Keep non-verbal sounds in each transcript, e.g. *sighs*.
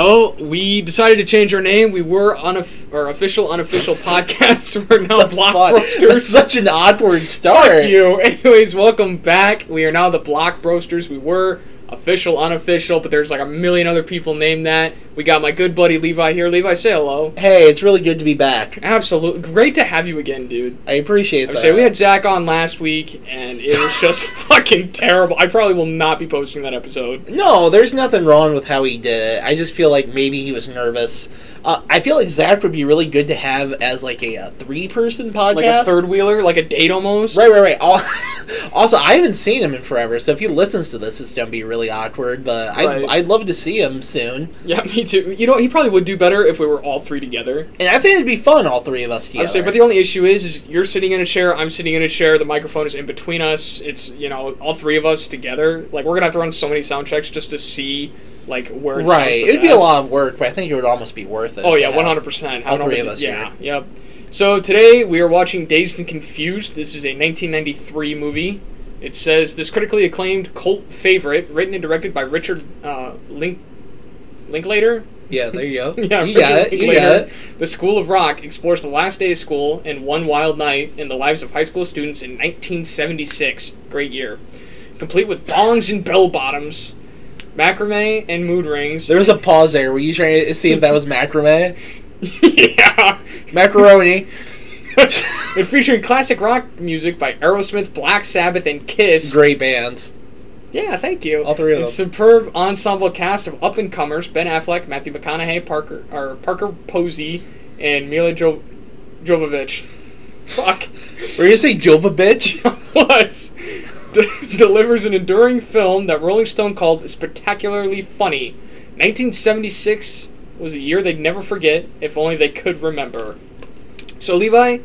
Oh, we decided to change our name. We were unof- our official unofficial *laughs* podcast. We're now. That's Blockbusters. such an awkward start. Fuck you. *laughs* Anyways, welcome back. We are now the Blockbusters. We were official, unofficial, but there's like a million other people named that. We got my good buddy Levi here. Levi, say hello. Hey, it's really good to be back. Absolutely great to have you again, dude. I appreciate I that. say we had Zach on last week, and it was *laughs* just fucking terrible. I probably will not be posting that episode. No, there's nothing wrong with how he did it. I just feel like maybe he was nervous. Uh, I feel like Zach would be really good to have as like a, uh three-person podcast. Like a third wheeler, like a date almost. Right, right, right. Al- *laughs* Also, I haven't seen him in forever, so if he listens to this, it's gonna be really awkward. But Right. I'd, I'd love to see him soon, Yeah, *laughs* me too. You know, he probably would do better if we were all three together. and I think it'd be fun, all three of us I together. say, but the only issue is, is you're sitting in a chair, I'm sitting in a chair, the microphone is in between us. It's you know all three of us together. Like we're gonna have to run so many sound checks just to see like where it right, it'd be a lot of work, but I think it would almost be worth it. Oh yeah, one hundred percent. all three of us Yeah, here. yep. So today we are watching Dazed and Confused. This is a 1993 movie. It says this critically acclaimed cult favorite, written and directed by Richard uh, Link Linklater. Yeah, there you go. *laughs* Yeah, you got it. You got it. The School of Rock explores the last day of school and one wild night in the lives of high school students in 1976. Great year. Complete with bongs and bell bottoms, macrame and mood rings. There was a pause there. Were you trying to see if that was macrame? *laughs* yeah. Macaroni. *laughs* and featuring classic rock music by Aerosmith, Black Sabbath, and Kiss. Great bands. Yeah, thank you. All three of And them. Superb ensemble cast of up and comers: Ben Affleck, Matthew McConaughey, Parker or Parker Posey, and Mila jo- Jovovich. Fuck. Were you gonna say Jova bitch? *laughs* was de- *laughs* delivers an enduring film that Rolling Stone called spectacularly funny. 1976 was a year they'd never forget if only they could remember. So Levi,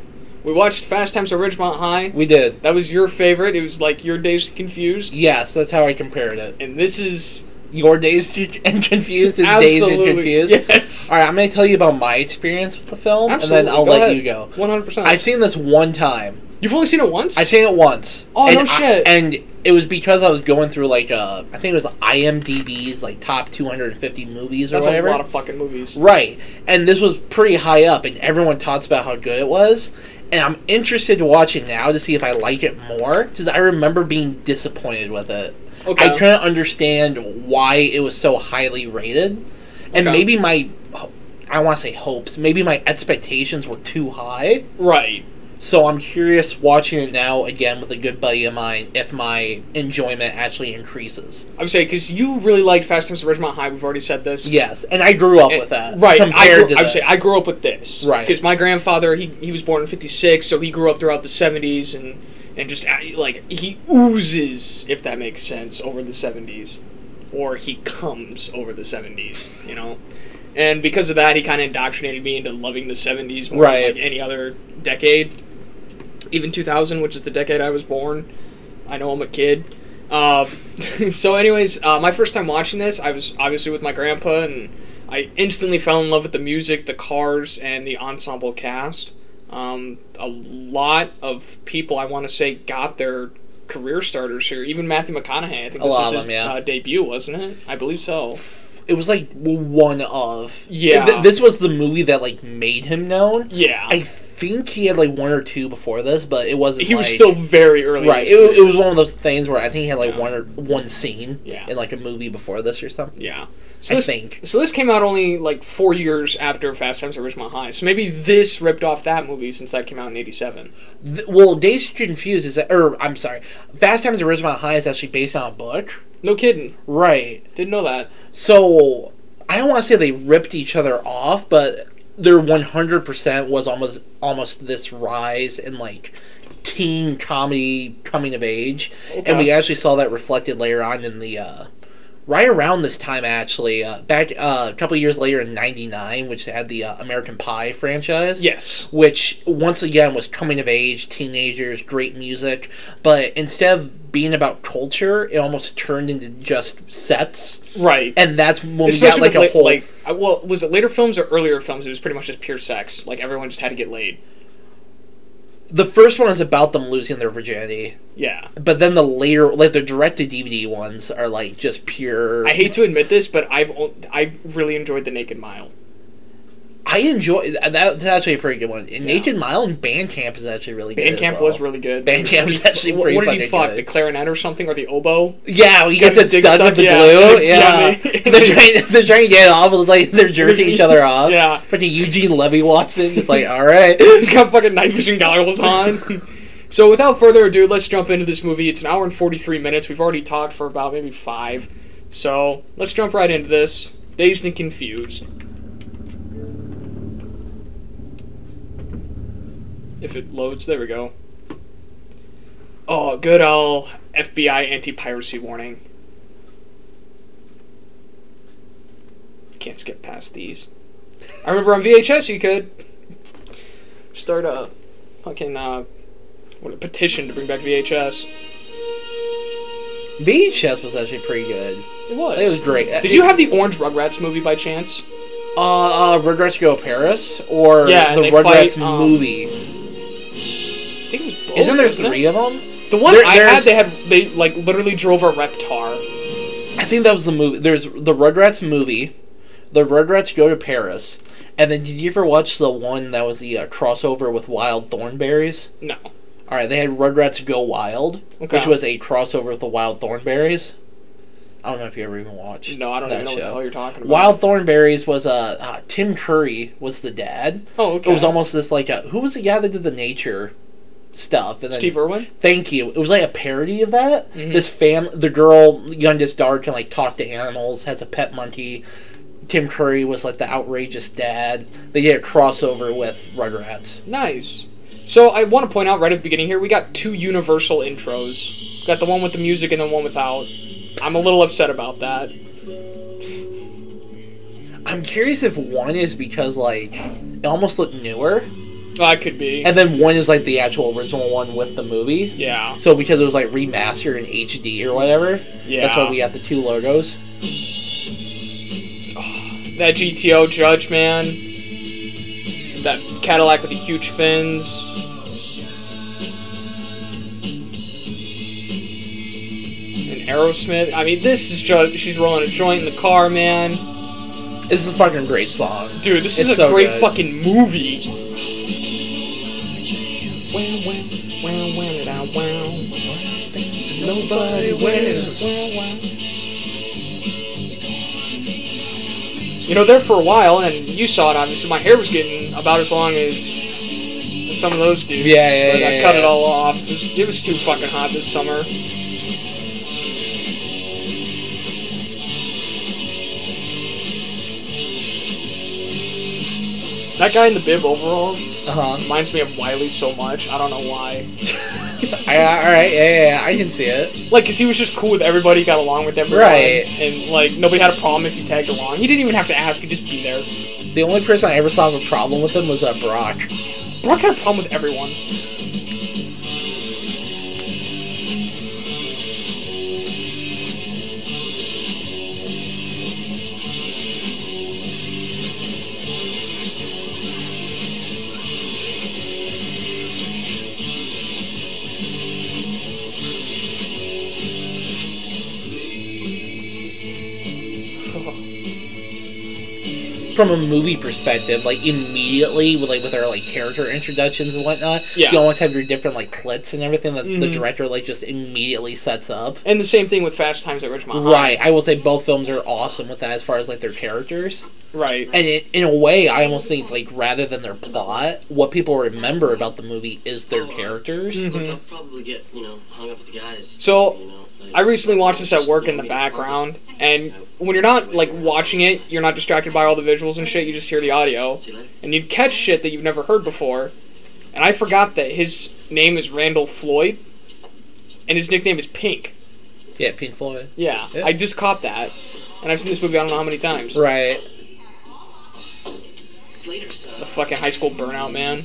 we watched Fast Times at Ridgemont High. We did. That was your favorite. It was like your days confused, Yes, that's how I compared it. and this is Your days *laughs* and confused is days and confused. yes. All right, I'm gonna tell you about my experience with the film, Absolutely. and then I'll Go let ahead. you go. One hundred percent. I've seen this one time. You've only seen it once. I've seen it once. Oh, and no I- shit. and it was because I was going through like uh, I think it was IMDb's like top 250 movies or That's whatever. a lot of fucking movies. Right. And this was pretty high up, and everyone talks about how good it was. And I'm interested to watch it now to see if I like it more, because I remember being disappointed with it. Okay. I couldn't understand why it was so highly rated. And Okay. maybe my, I want to say hopes, maybe my expectations were too high. Right. So I'm curious watching it now again with a good buddy of mine if my enjoyment actually increases. I would say because you really liked Fast Times at Ridgemont High. We've already said this. Yes, and I grew up And- with that. Right. I, grew, to I would say. I grew up with this. Right. Because my grandfather, he, he was born in '56, so he grew up throughout the '70s and and just uh, like he oozes, if that makes sense, over the '70s, or he comes over the '70s. You know. And because of that, he kind of indoctrinated me into loving the '70s more Right. than like any other decade. Even 2000, which is the decade I was born. I know I'm a kid. Um, *laughs* so, anyways, uh, my first time watching this, I was obviously with my grandpa, and I instantly fell in love with the music, the cars, and the ensemble cast. Um, a lot of people, I want to say, got their career starters here. Even Matthew McConaughey, I think this was his them, yeah. uh, debut, wasn't it? I believe so. it was like one of Yeah. Th- this was the movie that like made him known. Yeah, I think he had like one or two before this, but it wasn't. he was like- still very early. right. It, it was one of those things where I think he had like Yeah. one or one scene Yeah. in like a movie before this or something. Yeah. So I this, think. So this came out only like four years after Fast Times at Ridgemont High. So maybe this ripped off that movie since that came out in '87. Th- well, Days of Confused is, or I'm sorry, Fast Times at Ridgemont High is actually based on a book. No kidding. Right. Didn't know that. So I don't want to say they ripped each other off, but their 100% was almost almost this rise in like teen comedy coming of age, Okay. and we actually saw that reflected later on in the uh, right around this time actually uh, back uh, a couple years later in '99, which had the uh, American Pie franchise. Yes. Which once again was coming of age, teenagers, great music, but instead of being about culture, it almost turned into just sets Right. and that's when we got Especially like a la- whole. like uh, well, was it later films or earlier films? It was pretty much just pure sex. Like everyone just had to get laid. The first one is about them losing their virginity, Yeah. but then the later, like the direct to DVD ones, are like just pure. I hate to admit this, but I've I really enjoyed the Naked Mile. I enjoy that. That's actually a pretty good one. And Yeah. Naked Mile and Band Camp is actually really good. Band Camp well. was really good. Band Camp is actually what, pretty what did he fuck? good. The clarinet or something, or the oboe? Yeah, he gets the it stuck stuck, with the yeah. glue. *laughs* Yeah, Yeah, *laughs* they're trying. They're trying to get it off. It's like they're jerking each other off. *laughs* Yeah. Freaking Eugene Levy walks in. Just like, all right. He's got fucking night vision goggles on. so without further ado, let's jump into this movie. It's an hour and forty three minutes. We've already talked for about maybe five. So let's jump right into this. Dazed and confused. If it loads, there we go. Oh, good old FBI anti-piracy warning. Can't skip past these. I remember on VHS you could start a fucking uh, what a petition to bring back VHS. VHS was actually pretty good. It was. It was great. Did you have the Orange Rugrats movie by chance? uh, uh Rugrats Go Paris or Yeah, the Rugrats fight, um, movie? I think it was. Both, Isn't there it? three of them? The one There- I had, they had they like literally drove a Reptar. I think that was the movie. There's the Rugrats movie, the Rugrats Go to Paris, and then did you ever watch the one that was the uh, crossover with Wild Thornberrys? No. All right, they had Rugrats Go Wild, Okay. which was a crossover with the Wild Thornberrys. I don't know if you ever even watched. No, I don't even know what the hell you're talking about. Wild Thornberrys was uh, uh Tim Curry was the dad. Oh, okay. It was almost this like a who was the guy that did the nature stuff and then Steve Irwin. Thank you. It was like a parody of that. Mhm. This fam, the girl, youngest daughter, can like talk to animals, has a pet monkey. Tim Curry was like the outrageous dad. They did a crossover with Rugrats. Nice. So I want to point out right at the beginning here, we got two Universal intros. We got the one with the music and the one without. I'm a little upset about that. I'm curious if one is because like it almost looked newer, Oh, it could be. and then one is like the actual original one with the movie. yeah. So because it was like remastered in HD or whatever, Yeah. that's why we got the two logos. *sighs* That GTO Judge man. That Cadillac with the huge fins. And Aerosmith. I mean, this is just. She's rolling a joint in the car, man. This is a fucking great song. Dude, this It's is a so great good. fucking movie. Nobody wins. You know, there for a while, and you saw it obviously. My hair was getting about as long as some of those dudes. Yeah, yeah, but I yeah, cut it all off. It was, it was too fucking hot this summer. That guy in the bib overalls Uh huh. reminds me of Wiley so much. I don't know why. *laughs* all right, yeah, yeah, yeah, I can see it. Like, cause he was just cool with everybody, got along with everyone, Right. And like nobody had a problem if he tagged along. He didn't even have to ask; he'd just be there. The only person I ever saw have a problem with him was uh, Brock. Brock had a problem with everyone. From a movie perspective, like immediately with like with our like character introductions and whatnot, Yeah. you always have your different like clips and everything that the Mhm. director like just immediately sets up. And the same thing with Fast Times at Ridgemont Right, I will say both films are awesome with that as far as like their characters. Right. And it, in a way, I almost think like rather than their plot, what people remember about the movie is their characters. Mhm. Look, I'll probably get, you know, hung up with the guys. So, you know, like- I recently watched this at work in the background, and when you're not like watching it, you're not distracted by all the visuals and shit. You just hear the audio, See you later. and you catch shit that you've never heard before. And I forgot that his name is Randall Floyd, and his nickname is Pink. Yeah, Pink Floyd. Yeah, Yeah. I just caught that, and I've seen this movie I don't know how many times. Right. The fucking high school burnout man.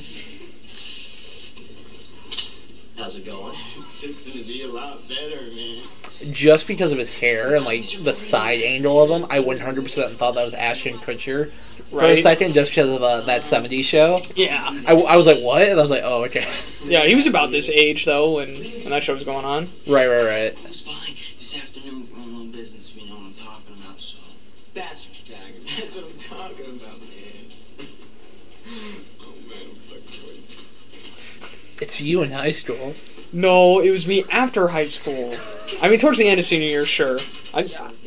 How's it going? Shit's gonna be a lot better, man. Just because of his hair and like the side angle of him, I 100% thought that was Ashton Kutcher for a second, just because of uh, that 70s show. Yeah. I, I was like, what? And I was like, oh, okay. Yeah, he was about this age though when when that show was going on. right, right, right. I was fine this afternoon It's you in high school. No, it was me after high school. I mean, towards the end of senior year, sure. I,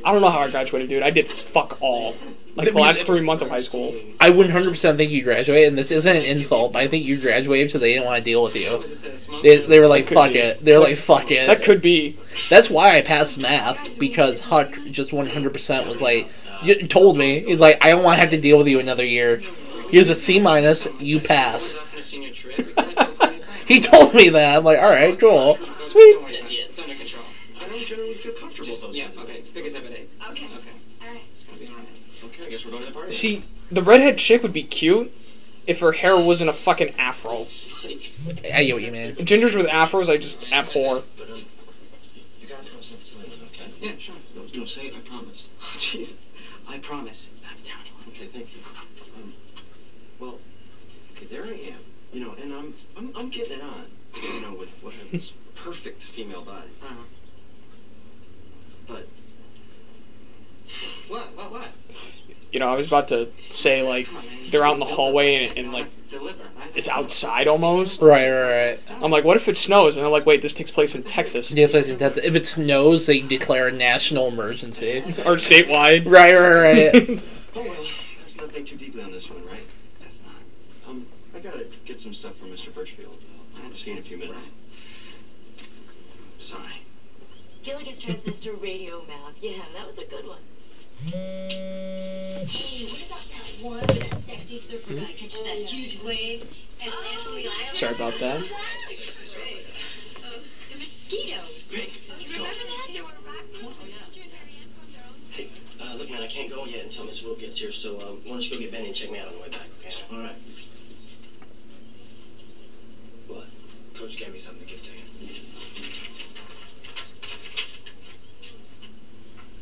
I don't know how I graduated, dude. I did fuck all. Like the I last three months of high school. I 100% think you graduated, and this isn't an insult, but I think you graduated so they didn't want to deal with you. They, they were like, fuck be. it. They were like, fuck it. That could be. That's why I passed math, because Huck just 100% was like, told me, he's like, I don't want to have to deal with you another year. Here's a C minus, you pass. *laughs* He told me that. I'm like, alright, cool. Sweet. It's under control. I don't generally feel comfortable Just, yeah, okay. Pick us up at 8. Okay. Okay. Alright. It's gonna be alright. Okay, I guess we're going to the party. See, the redhead chick would be cute if her hair wasn't a fucking afro. I get what you mean. Gingers with afros, I just abhor. But, um, you gotta promise not to tell anyone, okay? Yeah, sure. No, no, say it, I promise. *laughs* Oh, Jesus. I promise not to tell anyone. Okay, thank you. Um, well, okay, there I am. You know, and I'm, I'm, I'm getting it on. You know, with what this *laughs* perfect female body. Uh-huh. But What? What? What? You know, I was about to say, like, Come on, man. they're out in the hallway and, and like, it's outside almost. Right, right, right. I'm like, what if it snows? And I'm like, wait, this takes place in Texas. Yeah, place in Texas. If it snows, they declare a national emergency. Or statewide. Right, right, right. *laughs* oh well, let's not think too deeply on this one, right? That's not. Um, I gotta get some stuff from Mr. Birchfield. I'll see you in a few minutes. Sorry. Gilligan's transistor radio math. Yeah, that was a good one. Hey, what about that one where that sexy surfer guy catches that huge wave and lands on the island? Sorry about that. The mosquitoes. Do you remember that? There were rock Hey, uh, look, man, I can't go yet until Miss Will gets here, so um, why don't you go get Benny and check me out on the way back, okay? All right. What? Coach gave me something to give to you.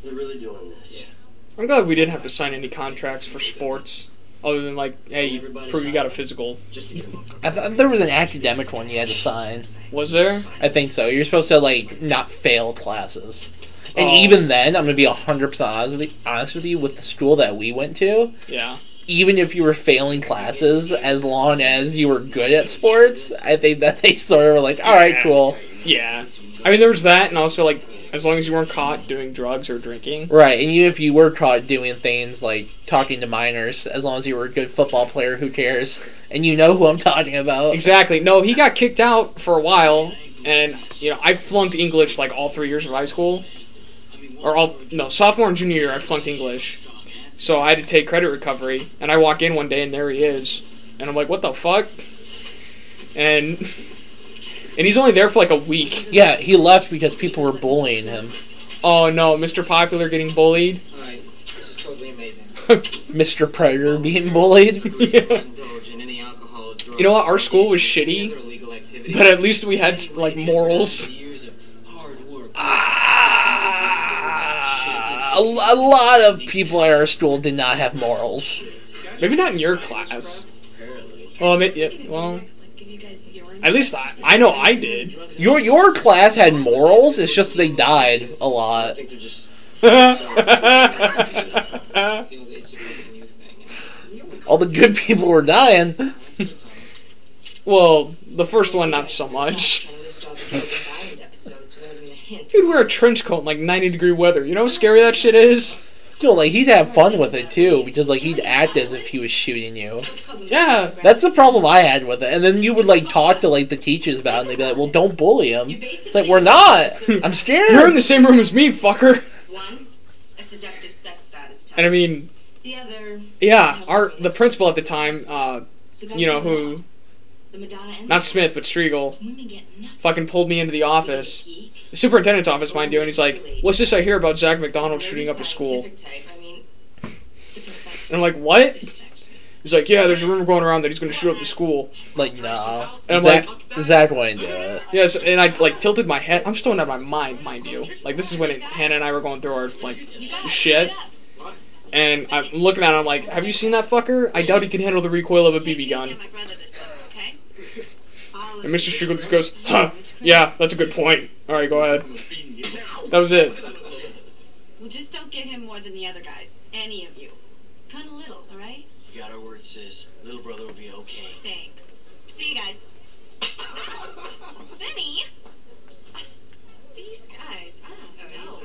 You're really doing this? Yeah. I'm glad we didn't have to sign any contracts for sports. Other than, like, hey, you prove you got a physical. Just to get him. I thought there was an academic one you had to sign. Was there? I think so. You're supposed to, like, not fail classes. And Oh. even then, I'm going to be 100% honest with, you, honest with you, with the school that we went to, Yeah. Even if you were failing classes, as long as you were good at sports, I think that they sort of were like, alright, Yeah. cool. Yeah. I mean, there was that, and also, like, as long as you weren't caught doing drugs or drinking. Right, and even if you were caught doing things like talking to minors, as long as you were a good football player, who cares? And you know who I'm talking about. Exactly. No, he got kicked out for a while, and, you know, I flunked English, like, all three years of high school. Or all, no, sophomore and junior year, I flunked English. So I had to take credit recovery, and I walk in one day, and there he is. And I'm like, what the fuck? And. *laughs* And he's only there for like a week. Yeah, he left because people were bullying him. Oh no, Mr. Popular getting bullied. Alright. This is totally amazing. *laughs* Mr. Predator being bullied. Yeah. Indulge in any alcohol, drugs, You know what? Our school was shitty, other illegal activity. But at least we had like morals. Years of hard work. Ah, a, a lot of people at our school did not have morals. Maybe not in your class. Well, I mean, yeah, well, at least I, I know I did. Your your class had morals. It's just they died a lot. think they're just. It's the old it's a person youth thing. you know. All the good people were dying. well, the first one not so much. *laughs* Dude, wear a trench coat in like 90 degree weather. You know how scary that shit is? Dude, like he'd have fun with it too, because like he'd act as if he was shooting you. Yeah. That's the problem I had with it. And then you would like talk to like the teachers about it, and they'd be like, "Well, don't bully him." It's like we're not. I'm scared. You're in the same room as me, fucker. One, a seductive sex goddess And I mean, The other, yeah, our the principal at the time, uh, you know who, The Madonna not Smith, but Striegel, Women get nothing. fucking pulled me into the office, the superintendent's office, mind you, and he's like, "What's this I hear about Zach McDonald shooting up a school?" I mean, the professor And I'm like, "What?" He's like, yeah, there's a rumor going around that he's gonna shoot up the school. Like, no. And I'm Zach, Zach wouldn't do it. Yes, and I like tilted my head. I'm still out of my mind, mind you. Like this is when it, Hannah and I were going through our like shit, and I'm looking at him like, have you seen that fucker? I doubt he can handle the recoil of a BB gun. And Mr. Striegel just goes, huh? Yeah, that's a good point. All right, go ahead. That was it. Well, just don't get him more than the other guys. Any of you. Kind of little, all right? You got our word, sis. Little brother will be okay. Thanks. See you guys. Benny. These guys, I don't know.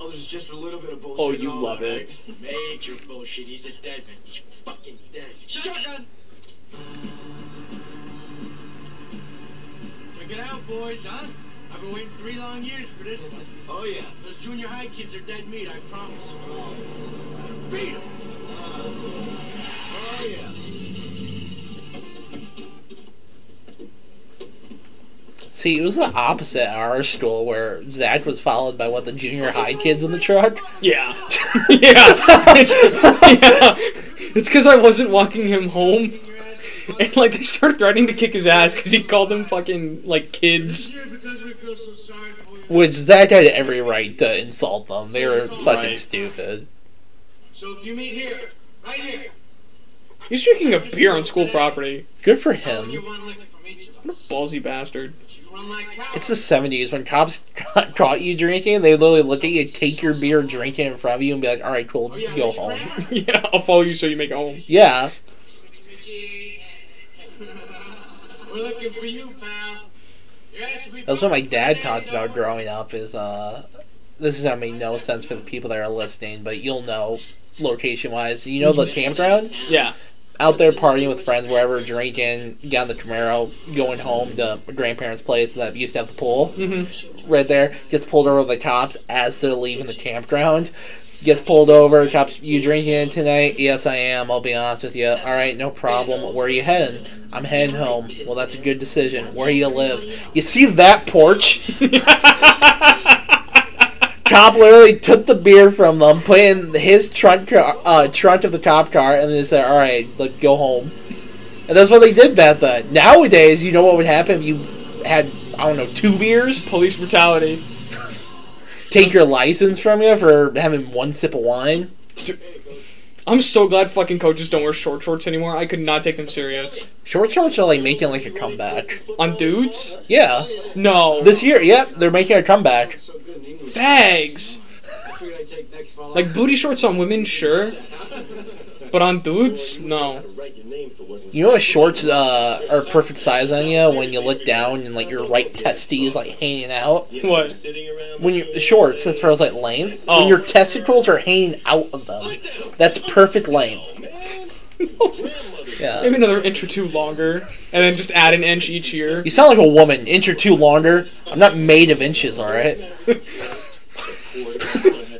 Oh, there's just a little bit of bullshit. Oh, you and love that, it. right? Major bullshit. He's a dead man. He's fucking dead. Shotgun. Check it out, boys, huh? I've been waiting three long years for this one. Oh yeah. Those junior high kids are dead meat. I promise. Oh. Beat 'em. Uh, oh yeah. See, it was the opposite at our school where Zach was followed by what the junior high kids in the truck. Yeah, *laughs* yeah, *laughs* yeah. It's because I wasn't walking him home, *laughs* and like they started threatening to kick his ass because he called them fucking like kids. Because we feel so sorry for you. Which Zach had every right to insult them. They were fucking Right. stupid. So if you meet here, right here, He's drinking a beer on school property. Good for him. one lick from each of us. Ballsy bastard. You run like cowards. It's the 70s. When cops *laughs* caught you drinking, they literally look at you, take your beer, drink it in front of you, and be like, alright, cool, oh, go home. *laughs* yeah, I'll follow you so you make it home. Yeah. We're looking for you, pal. Your ass will be That's what my dad talked about growing up is, uh, this is gonna make no sense for the people that are listening, but you'll know location wise. You know the campground? Yeah. Out there partying with friends, wherever, drinking, on the Camaro, going home to my grandparents' place that used to have the pool. Mm-hmm. right there, gets pulled over by the cops as they're leaving the campground. Gets pulled over, cops, you drinking tonight? Yes, I am, I'll be honest with you. Alright, no problem. Where are you heading? I'm heading home. Well, that's a good decision. Where do you live? You see that porch? *laughs* Cop literally took the beer from them, put in his trunk car, uh, trunk of the cop car, and then said, "Alright, like, go home." And that's what they did back then. Nowadays, you know what would happen if you had, I don't know, two beers? Police brutality. Take your license from you for having one sip of wine. I'm so glad fucking coaches don't wear short shorts anymore. I could not take them serious. Short shorts are like making like a comeback. On dudes? Yeah, No. this year, yep, they're making a comeback. so good in English. fags. I figured I'd take next fall Like booty shorts on women, sure. But on dudes, no. Write your name for wasn't You know what shorts uh, are perfect size on you when you look down and like your right testy is like hanging out. What? When you shorts, as far as like length, Oh. when your testicles are hanging out of them, that's perfect length. *laughs* Yeah. Maybe another inch or two longer, and then just add an inch each year. You sound like a woman, inch or two longer. I'm not made of inches, all right. *laughs* *laughs*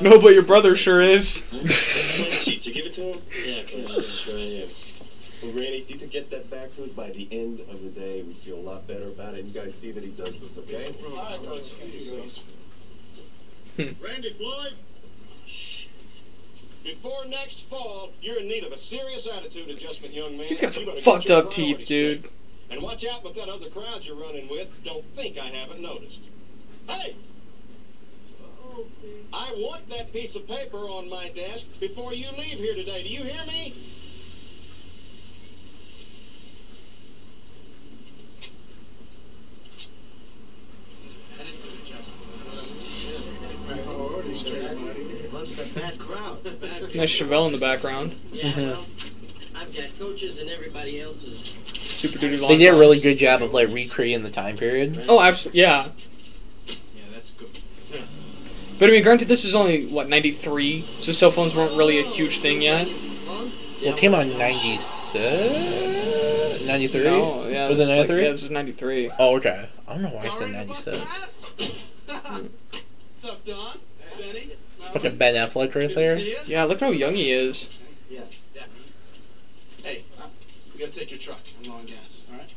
No, but your brother sure is. *laughs* Chief, you give it to him? Yeah, come on, sure I am. Well, Randy, if you could get that back to us by the end of the day, we'd feel a lot better about it. You guys see that he does this, okay? Hmm. Randy Floyd, before next fall, you're in need of a serious attitude adjustment, young man. He's got some fucked up teeth, dude. straight. And watch out with that other crowd you're running with. Don't think I haven't noticed. Hey! I want that piece of paper on my desk before you leave here today. Do you hear me? Nice Chevelle in the background. Yeah, mm-hmm. well, I've got coaches and everybody else's. Super duty long. They did a really good job of like recreating the time period. Oh, absolutely. Yeah. Yeah, that's good. But I mean, granted, this is only what '93, so cell phones weren't really a huge thing yet. Well, it came out in 96? 93? No, yeah, Was this it is like, 93? yeah, this is '93. Oh, okay. I don't know why I said 96. What's up, Don? Benny? Fucking Ben Affleck right there. Yeah, look how young he is. Hey, we gotta take your truck. I'm low on gas. All right?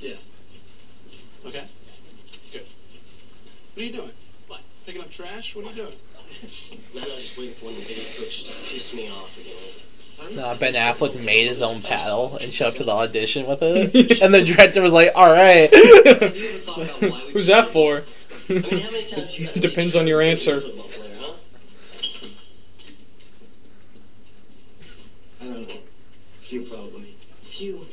Yeah. Okay. Good. What are you doing? What? Picking up trash? What are you doing? *laughs* Man, I was just waiting for one of the idiot coaches to piss me off again. Uh, ben Affleck made his own paddle and showed up to the audition with it, *laughs* *laughs* and the director was like, "All right." Have you ever thought about why we Who's that for? I mean, how many times you Depends on your answer. player, huh? I don't know. Few probably. Few.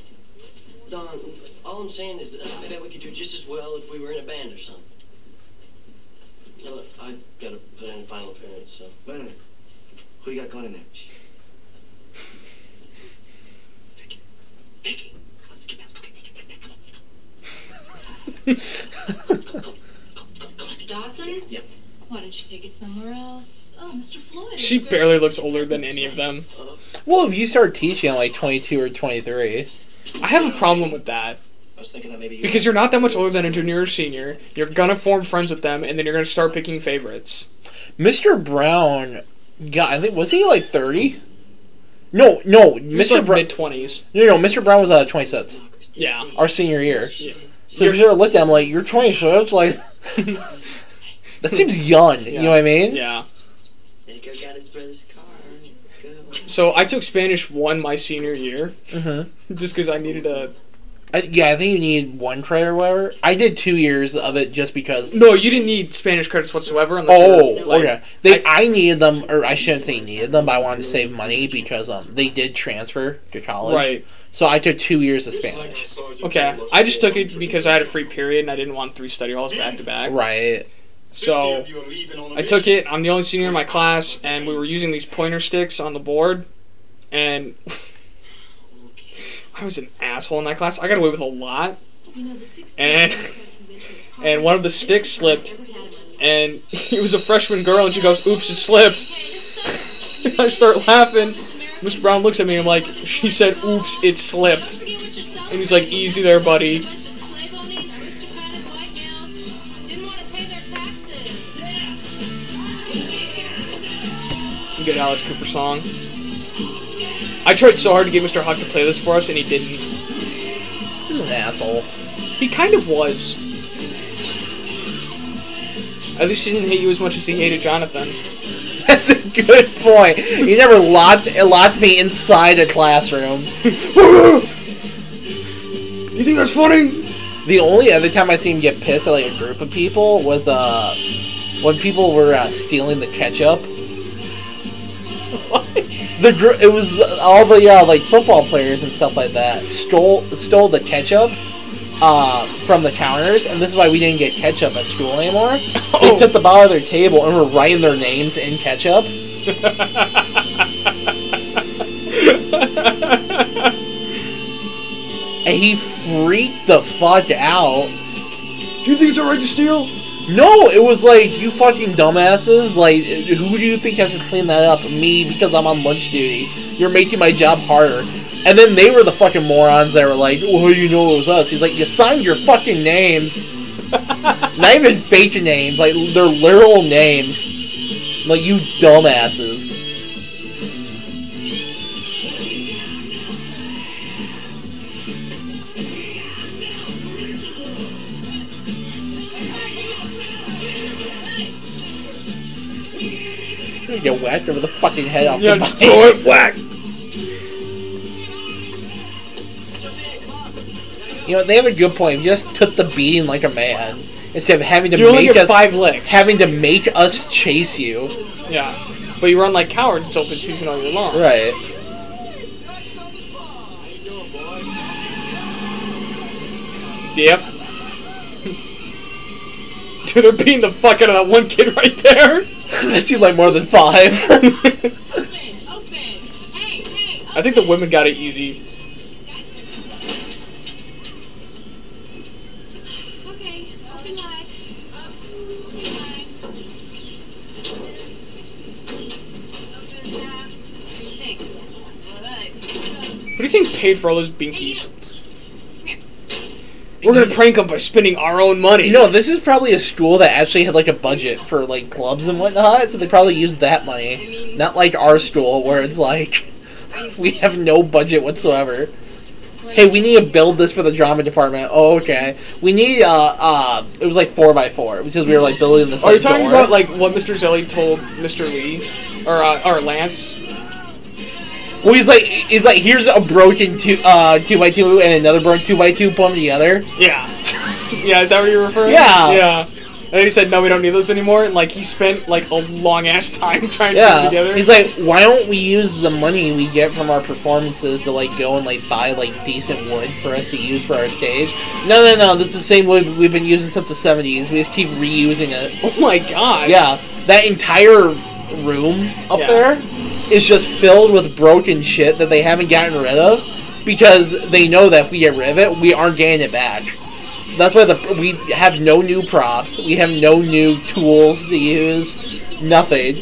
Don, all I'm saying is that I bet we could do just as well if we were in a band or something. Now, look, I gotta put in a final appearance, so. Wait a minute. Who you got going in there? Vicky. Vicky! Come on, skip let's get past. Okay, come on, let's go. Come, come, come. Mr. Dawson? Yep. Why don't you take it somewhere else? Oh, Mr. Floyd. She where's barely his looks older than presents any of today? them. Well, if you start teaching at like 22 or 23, I have a problem with that. I was thinking that maybe you Because you're not that much older than a junior or senior. You're gonna form friends with them, and then you're gonna start picking favorites. Mr. Brown, God, I think was he like 30? No, no, Mr. like Brown. mid twenties. No, no, Mr. Brown was uh, 26. Yeah. Our senior year. Yeah. So if you ever looked at him like, you're 26, like, *laughs* that seems young. You know what I mean? Yeah. Edgar got his brother's car. Let's go. So I took Spanish one my senior year, Mm-hmm. *laughs* just because I needed a. I, yeah, I think you need one credit or whatever. I did two years of it just because. No, you didn't need Spanish credits whatsoever unless. Oh, you're, like, okay. They, I, needed them, or I shouldn't say needed them, but I wanted to save money because um they did transfer to college. Right. So I took two years of Spanish. Okay. I just took it because I had a free period and I didn't want three study halls back to back. Right. So I took it. I'm the only senior in my class, and we were using these pointer sticks on the board, and *laughs* I was an asshole in that class. I got away with a lot, You know, the And- convention is probably and one of the sticks slipped, I've ever had in my life. and *laughs* it was a freshman girl, and she goes, "Oops, it slipped." Hey, this sucks. *laughs* I start laughing. Mr. Brown looks at me. I'm like, "She said, oops, it slipped." forget what you're And he's like, "Easy there, buddy." A bunch of slave-owning, aristocratic white males didn't want to pay their taxes. Good Alice Cooper song. I tried so hard to get Mr. Huck to play this for us, and he didn't. He's an asshole. He kind of was. At least he didn't hate you as much as he hated Jonathan. *laughs* That's a good point. He never locked locked me inside a classroom. *laughs* You think that's funny? The only other time I seen him get pissed at like a group of people was uh when people were uh, stealing the ketchup. *laughs* The gr- it was all the uh, like football players and stuff like that stole stole the ketchup uh, from the counters, and this is why we didn't get ketchup at school anymore. Oh. *laughs* They took the bottle of their table and were writing their names in ketchup. *laughs* And he freaked the fuck out. Do you think it's alright to steal? No, it was like you fucking dumbasses. Like, who do you think has to clean that up? Me, because I'm on lunch duty. You're making my job harder. And then they were the fucking morons that were like, "Well, do you know it was us?" He's like, "You signed your fucking names, *laughs* not even fake names, like they're literal names. Like you dumbasses." You get whacked over the fucking head off Yeah, the just throw it, whack! You know, they have a good point. You just took the beating like a man instead of having to You make us five licks. having to make us chase you. Yeah. But you run like cowards, it's open season all year long. Right. Yep. Dude, they're beating the fuck out of that one kid right there. *laughs* that seemed like more than five. Open, open. Hey, hey, I think the women got it easy. Okay, open wide. Open wide. Open half. What do you think? What do you think paid for all those binkies? We're gonna prank them by spending our own money. no, this is probably a school that actually had like a budget for like clubs and whatnot, so they probably used that money. Not like our school where it's like *laughs* we have no budget whatsoever. Hey, we need to build this for the drama department. Oh, okay. We need uh uh. It was like four by four because we were like building this. Are you talking door. about like what Mr. Zelly told Mr. Lee or uh, or Lance? Well, he's like he's like here's a broken two uh two by two and another broken two by two. Put them together. Yeah, yeah. Is that what you're referring? Yeah. yeah. And then he said, "No, we don't need those anymore." And like he spent like a long ass *laughs* time trying to put them together. He's like, why don't we use the money we get from our performances to like go and like buy like decent wood for us to use for our stage? No, no, no. This is the same wood we've been using since the '70s. We just keep reusing it. *laughs* oh my god. Yeah, that entire room up Yeah. there is just filled with broken shit that they haven't gotten rid of because they know that if we get rid of it, we aren't getting it back. That's why the we have no new props, we have no new tools to use, nothing.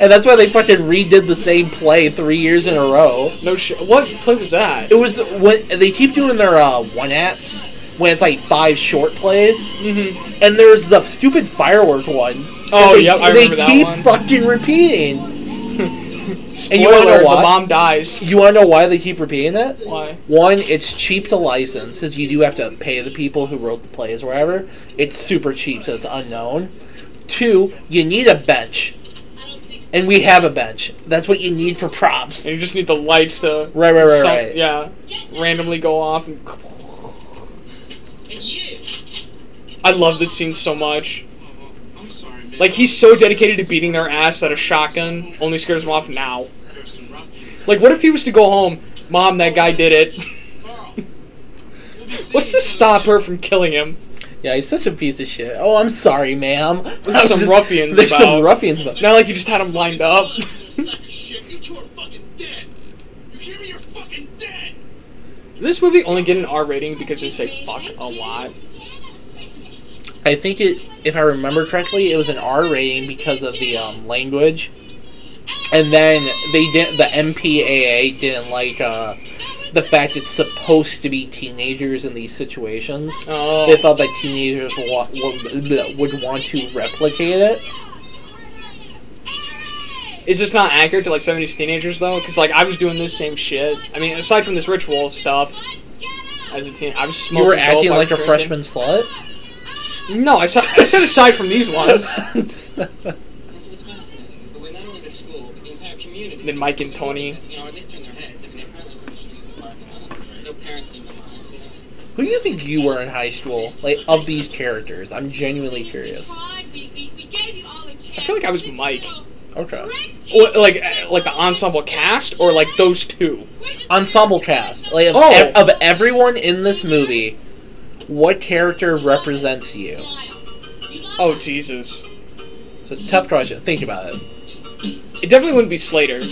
And that's why they fucking redid the same play three years in a row. No shit. What play was that? It was when they keep doing their uh, one acts when it's like five short plays, Mm-hmm. and there's the stupid firework one. Oh, they, yep, I they remember that keep fucking repeating. Spoiler: you wanna know why? the mom dies. You want to know why they keep repeating it? Why? One, it's cheap to license because you do have to pay the people who wrote the plays or whatever. It's super cheap, so it's unknown. Two, you need a bench, and we have a bench. That's what you need for props. And you just need the lights to Right, right, right, some- right. Yeah, randomly go off. And And you. I love this scene so much. I'm sorry, man. Like he's so dedicated to beating their ass that a shotgun only scares him off now. There's some ruffians. Like, what if he was to go home, Mom, that guy did it. *laughs* Carl, we'll be seeing What's to stop her from killing him? Yeah, he's such a piece of shit. Oh, I'm sorry, ma'am. *laughs* There's some ruffians There's some ruffians about. Not like you just had him lined up. You little sack of shit. You two are fucking dead. You hear me? You're fucking dead. Did this movie only get an R rating because they say fuck a lot? I think it, if I remember correctly, it was an R rating because of the um, language, and then they didn't. The MPAA didn't like uh, the fact it's supposed to be teenagers in these situations. Oh. They thought that teenagers would, wa- would, would want to replicate it. Is this not accurate to like 70s teenagers though? Because like I was doing this same shit. I mean, aside from this ritual stuff, as a teen, I was smoking. You were acting like a freshman slut. Drinking. No, I said, *laughs* I said aside from these ones. That's what's fascinating, is the way not only the school, but the entire community. Then Mike and Tony. this, You know, or at least turn their heads. I mean, they apparently permission to use the parking lot. No parents seem to mind. Who do you think you were in high school? Like of these characters, I'm genuinely curious. I feel like I was Mike. Okay. Or, like like the ensemble cast, or like those two. Ensemble cast. Like of, Oh. ev- of everyone in this movie, what character represents you? Oh Jesus! So tough question. Think about it. It definitely wouldn't be Slater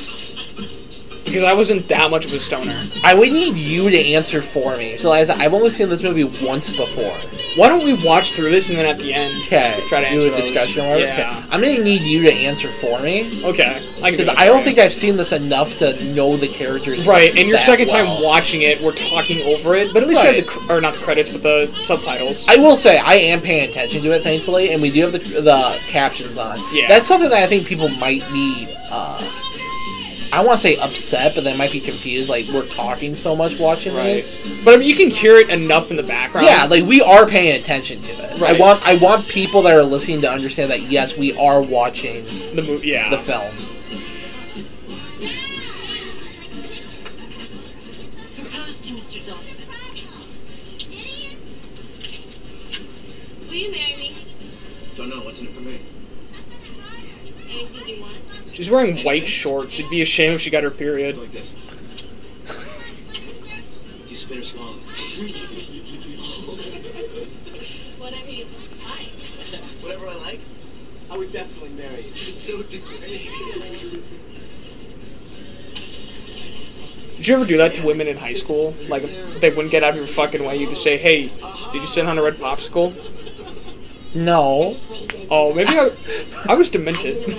because I wasn't that much of a stoner. I would need you to answer for me. So as I said, I've only seen this movie once before. Why don't we watch through this and then at the end Okay. try to do answer a those? discussion. or? Yeah. Okay. I'm gonna need you to answer for me Okay. I do because I for don't you. think I've seen this enough to know the characters. Right, and your second well. time watching it, we're talking over it, but at least we have the cr- or not the credits, but the subtitles. I will say I am paying attention to it, thankfully, and we do have the, the captions on. Yeah. That's something that I think people might need. Uh, I want to say upset, but they might be confused. Like we're talking so much watching right, these. but I mean, you can hear it enough in the background. Yeah, like we are paying attention to it. I want I want people that are listening to understand that yes, we are watching the movie. Yeah, the films. Propose to Mr. Dawson. Will you marry she's wearing white shorts. It'd be a shame if she got her period. Like this. You spit or swallow. Whatever you like. Whatever I like, I would definitely marry you. It's so degrading. Did you ever do that to women in high school? Like, they wouldn't get out of your fucking way, You'd just say, "Hey, did you sit on a red popsicle?" No. Oh, maybe I, I was demented.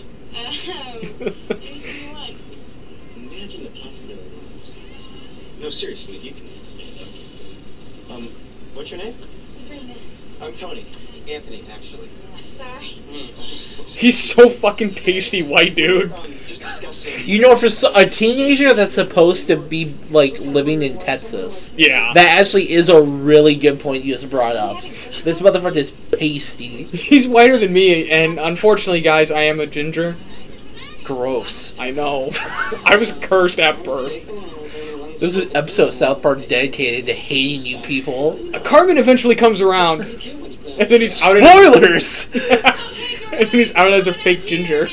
Um, anything you want. Imagine the possibilities. No, seriously, you can stand up. Um, what's your name? Sabrina. I'm Tony. Anthony, actually. Sorry. He's so fucking pasty white dude. You know, for so- a teenager that's supposed to be like living in Texas, Yeah. that actually is a really good point you just brought up. This motherfucker is pasty. He's whiter than me, and unfortunately, guys, I am a ginger. Gross. I know. *laughs* I was cursed at birth. This is an episode of South Park dedicated to hating you people. Carmen eventually comes around, and then he's outed. Spoilers! *laughs* and then he's outed as a fake ginger.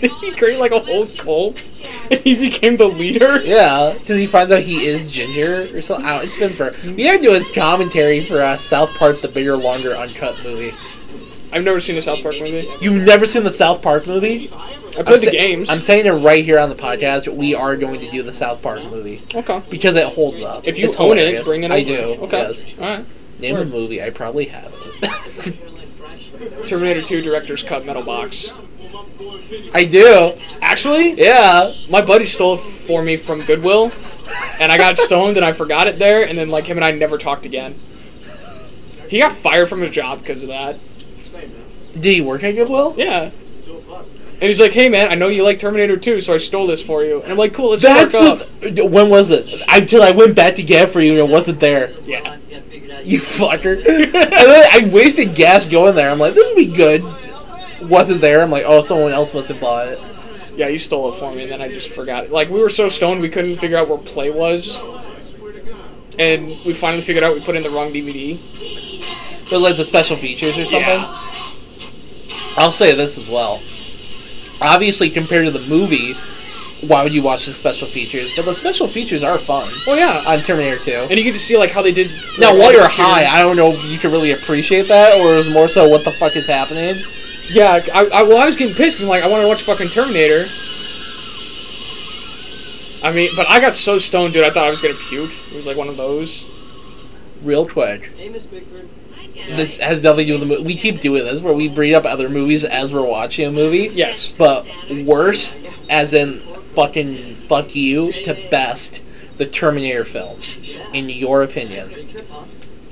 Did he create like a whole cult? *laughs* And he became the leader? yeah, because he finds out he is ginger or something. I don't, it's been for. We had to do a commentary for uh, South Park, the bigger, longer, uncut movie. I've never seen a South Park movie. You've never seen the South Park movie? I I'm played the sa- games. I'm saying it right here on the podcast. We are going to do the South Park movie okay. because it holds up. If you It's own hilarious. it, bring it I do. Okay. Yes. Alright. Name a movie. I probably have it. Terminator 2 Director's Cut Metal Box. I do. Actually, Yeah. my buddy stole it for me from Goodwill, and I got *laughs* stoned and I forgot it there, and then like him and I never talked again. He got fired from his job because of that. Did he work at Goodwill? Yeah. And he's like, "Hey man, I know you like Terminator 2, so I stole this for you." And I'm like, "Cool, let's That's spark up." a, when was it? Until I went back to get it for you and it wasn't there. Yeah. *laughs* You fucker. and then I wasted gas going there. I'm like, this would be good. Wasn't there. I'm like, oh, someone else must have bought it. Yeah, you stole it for me, and then I just forgot it. Like we were so stoned, we couldn't figure out where play was, and we finally figured out we put in the wrong DVD. It was like the special features or something. Yeah. I'll say this as well. Obviously, compared to the movie, why would you watch the special features? But the special features are fun Oh yeah, on Terminator 2. and you get to see like how they did. Now, like, while you're high, I don't know if you can really appreciate that, or it was more so what the fuck is happening. Yeah, I, I well, I was getting pissed because I'm like, I want to watch fucking Terminator. I mean, but I got so stoned, dude. I thought I was gonna puke. It was like one of those. Real quick. Hey, Miss Bigford. This has nothing to do with the movie. We keep doing this where we bring up other movies as we're watching a movie. Yes. But worst, as in fucking fuck you, to best, the Terminator films, in your opinion. Big trip, huh?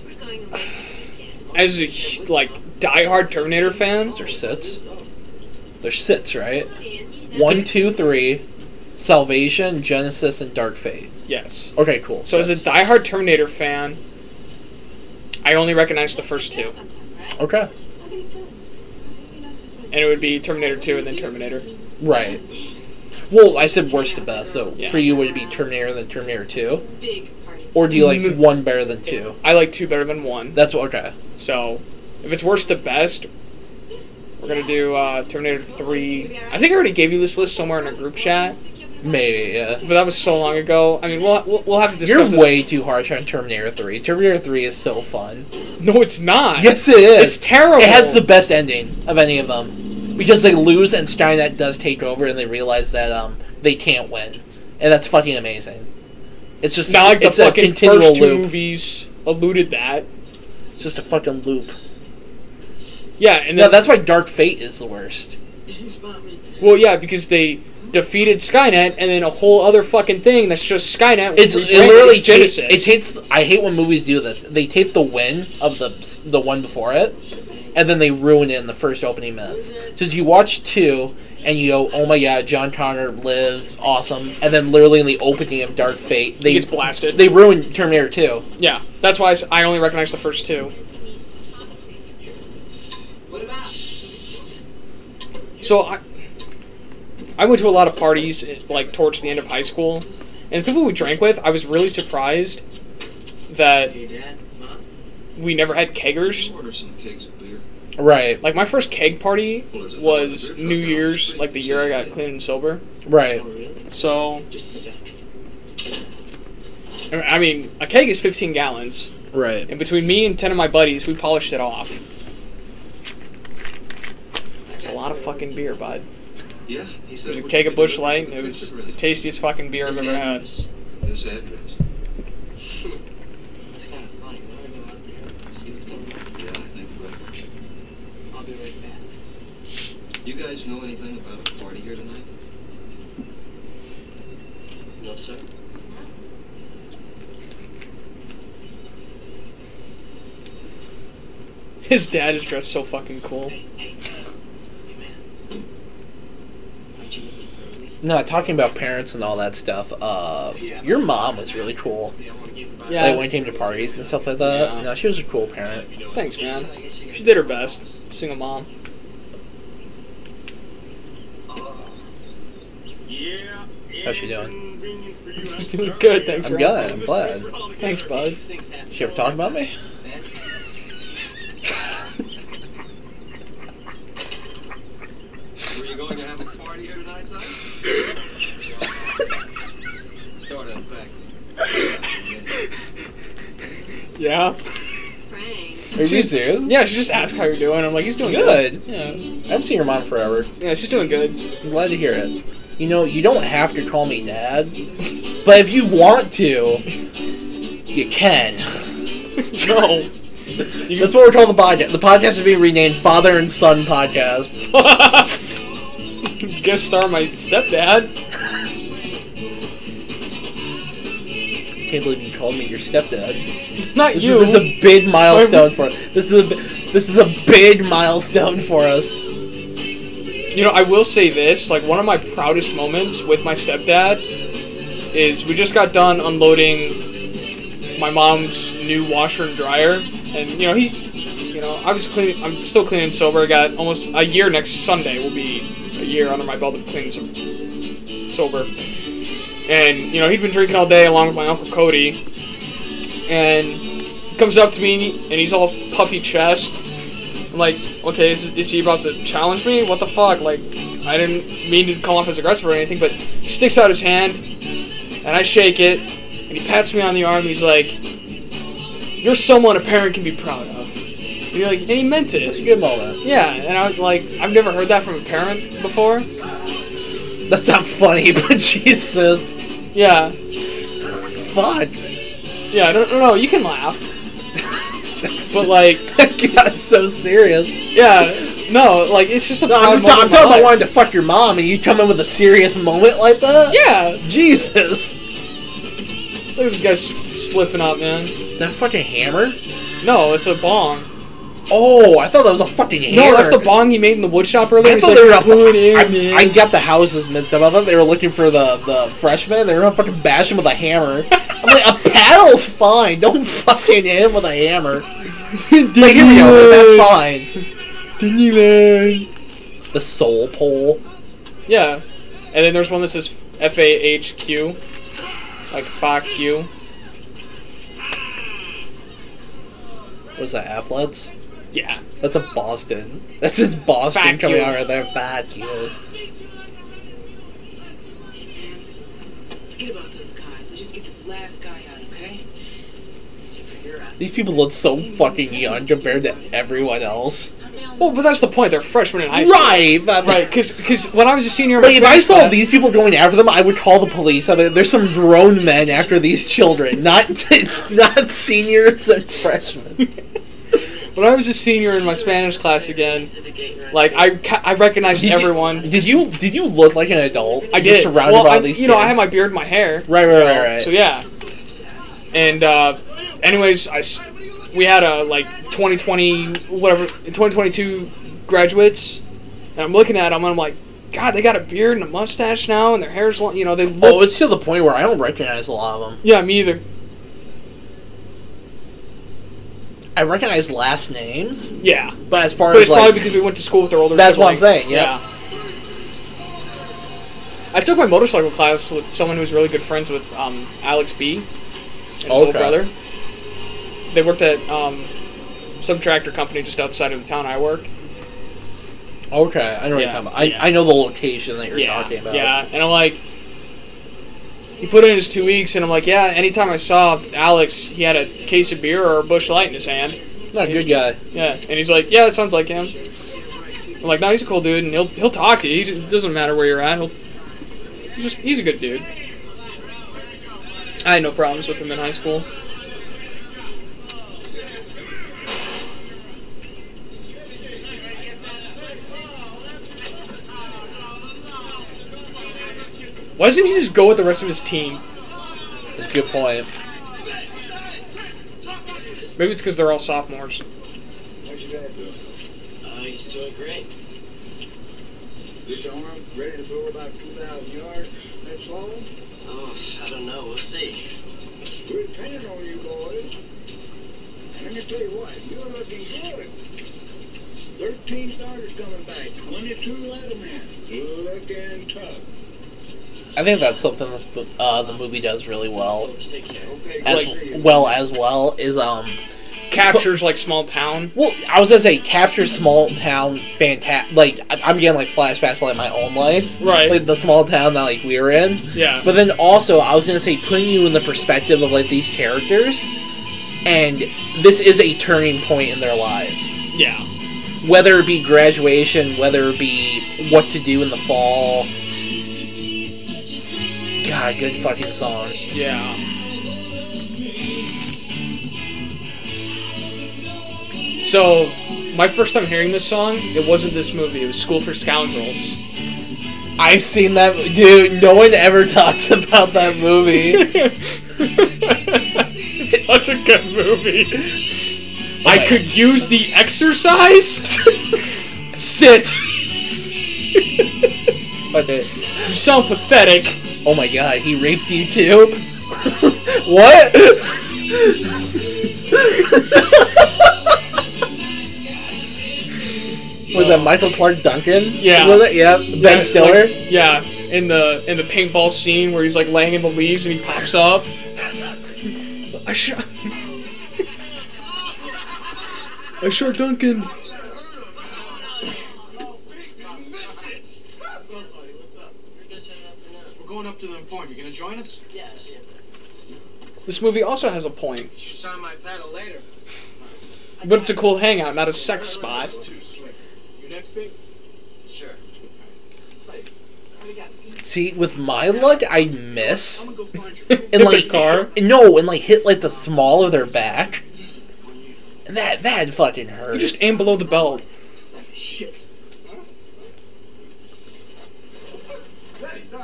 We're going away for the weekend. As a like diehard Terminator fan, They're sits. They're sits, right? One, two, three. Salvation, Genisys, and Dark Fate. yes. Okay, cool. So as a diehard Terminator fan, I only recognize the first two, okay, and it would be Terminator 2 and then Terminator. right. Well, I said worst to best, so Yeah. for you would it be Terminator than Terminator Two, or do you like Mm. one better than two? I like two better than one. That's what. Okay. So, if it's worst to best, we're gonna do uh, Terminator 3. I think I already gave you this list somewhere in a group chat, Maybe, yeah. but that was so long ago. I mean, we'll, we'll, we'll have to discuss. You're this. way too harsh on Terminator 3. Terminator 3 is so fun. No, it's not. Yes, it is. It's terrible. It has the best ending of any of them. Because they lose and Skynet does take over and they realize that um they can't win. And that's fucking amazing. It's just Not like the it's a fucking continual first two loop. movies alluded that. It's just a fucking loop. Yeah, and No, then, that's why Dark Fate is the worst. well, yeah, because they defeated Skynet, and then a whole other fucking thing that's just Skynet. It's it literally as Genisys. ta- it takes. I hate when movies do this. They take the win of the the one before it, and then they ruin it in the first opening minutes. Because you watch two, and you go, "Oh my god, John Connor lives, awesome!" And then literally in the opening of Dark Fate, they he gets blasted. they ruin Terminator Two. yeah, that's why I only recognize the first two. What about? So I, I went to a lot of parties like towards the end of high school, and the people we drank with, I was really surprised that Hey, Dad, Mom. we never had keggers. Order some kegs of beer. Right, Like my first keg party Well, there's a was fellow with a beer New Year's, like the year I got clean and sober. right. Oh. So Just a sec. I mean, a keg is 15 gallons, Right. and between me and 10 of my buddies, we polished it off. It's a lot of fucking beer, bud. Yeah, he said. It was a keg of Busch Light. It was the tastiest fucking beer I've ever had. This address. Kind of funny. Go out there? See what's going on. I. I'll be right back. You guys know anything about a party here tonight? No, sir. His dad is dressed so fucking cool. Hey. No, talking about parents and all that stuff. Uh, your mom was really cool. Yeah. Like when it came to parties and stuff like that. Yeah. No, she was a cool parent. Thanks, man. She did her best. Single mom. How's she doing? *laughs* She's doing good. Thanks I'm for good. asking. I'm glad. Thanks, bud. She ever talk about me? Were you going to have a party here tonight, son? Start at back. Yeah. Frank. Are you serious? Yeah, she just asked how you're doing. I'm like, he's doing Good. good. Yeah. I haven't seen your mom forever. Yeah, she's doing good. I'm glad to hear it. You know, you don't have to call me dad, but if you want to, you can. *laughs* no. That's what we're calling the podcast. The podcast is being renamed Father and Son Podcast. *laughs* Guest star my stepdad. Can't believe you called me your stepdad. Not This, you. Is, this is a big milestone for us. This is a this is a big milestone for us. You know, I will say this, like one of my proudest moments with my stepdad is we just got done unloading my mom's new washer and dryer and you know, he you know, I was cleaning I'm still cleaning sober. I got almost a year next Sunday will be a year under my belt of cleaning so- sober. And you know, he'd been drinking all day along with my uncle Cody. And he comes up to me and he's all puffy chest. I'm like, okay, is, is he about to challenge me? What the fuck? Like, I didn't mean to come off as aggressive or anything, but he sticks out his hand, and I shake it, and he pats me on the arm, and he's like, you're someone a parent can be proud of. And, you're like, and he meant It's a it. good moment. Yeah, and I was like, I've never heard that from a parent before. That's not funny, *laughs* but Jesus, Yeah, fuck. yeah, no, no, no, you can laugh. *laughs* But like, God, it's so serious. yeah, no, like it's just a No, proud I'm just I'm talking about life. wanting to fuck your mom, and you come in with a serious moment like that. Yeah, Jesus, look at this guy s- spliffing up, man. is that a fucking hammer? No, it's a bong. Oh, I thought that was a fucking hammer. No, that's the bong he made in the wood shop earlier. I He's thought like, they were up. "Put it in, I, man." I got the houses mixed up. I thought they were looking for the the freshmen. They were gonna fucking bash him with a hammer. *laughs* I'm like, a paddle's fine. Don't fucking hit him with a hammer. *laughs* Like, here we go. That's fine. Disneyland. The soul pole. Yeah, and then there's one that says F A H Q, like fuck you. What was that? Athletes. Yeah. That's a Boston. That's his Boston Fuck coming you. out right there. Fuck you. Forget about those guys. Let's just get this last guy out, okay? See for your ass. These people look so fucking young compared to everyone else. Well, but that's the point. They're freshmen in high school. Right, but Right, because when I was a senior, in But if I saw class- these people going after them, I would call the police. I mean, there's some grown men after these children, not *laughs* not seniors and freshmen. When I was a senior in my Spanish class again, like I ca- I recognized Did you- everyone. Did you did you look like an adult? I Just did. surrounded well, by all I, these you know, I kids? had my beard, and my hair. Right, right, right, right. So yeah. And uh, anyways, I s- we had a like 2020 whatever 2022 graduates, and I'm looking at them and I'm like, God, they got a beard and a mustache now, and their hair's long. You know, they look. Oh, it's to the point where I don't recognize a lot of them. yeah, me either. I recognize last names, Yeah, but as far but as it's like, probably because we went to school with their older. That's what I'm sibling. saying, yeah. I took my motorcycle class with someone who was really good friends with um, Alex B. and his little Okay. brother. They worked at um, some tractor company just outside of the town I work. okay, I know what you're talking about. I, yeah. I know the location that you're yeah, talking about. Yeah, and I'm like, he put in his two weeks, and I'm like, yeah. Anytime I saw Alex, he had a case of beer or a Busch light in his hand. not a good guy. Yeah, and he's like, yeah, that sounds like him. I'm like, no, he's a cool dude, and he'll he'll talk to you. He d- doesn't matter where you're at. He'll he's just he's a good dude. I had no problems with him in high school. Why doesn't he just go with the rest of his team? That's a good point. Maybe it's because they're all sophomores. How's your dad doing? Uh, he's doing great. This arm ready to throw about 2,000 yards next long? Oh, I don't know. We'll see. We're depending on you boys. Let me tell you what, you're looking good. 13 starters coming back, 22 lettermen. Looking tough. I think that's something that uh, the movie does really well. Folks, take care. Okay, As good to see you. well as well is um. Captures like small town. Well, I was gonna say capture small town, fantastic. Like I'm getting like flashbacks to like my own life, Right. Like the small town that like we were in. Yeah. But then also, I was gonna say putting you in the perspective of like these characters, and this is a turning point in their lives. Yeah. Whether it be graduation, whether it be what to do in the fall. God, good fucking song. Yeah. So, my first time hearing this song, it wasn't this movie. It was School for Scoundrels. I've seen that, dude. No one ever *laughs* talks about that movie. *laughs* it's such a good movie. Oh I my could use the exercise. Sit. *laughs* But it- You sound pathetic. Oh my god, he raped you too. *laughs* what? Was that Michael Clarke Duncan? Yeah. Was it? Yeah. Ben Yeah, Stiller. like- yeah, in the in the paintball scene where he's like laying in the leaves and he pops up. I shot. I shot Duncan. Gonna join us? Yeah, see. This movie also has a point, You should sign my paddle later. but it's a cool hangout, not a sex spot. You next, big? Sure. See, with my luck, I miss I'm gonna go find you. *laughs* and In like car? No, and like hit like the small of their back. And that that fucking hurt. You just aim below the belt.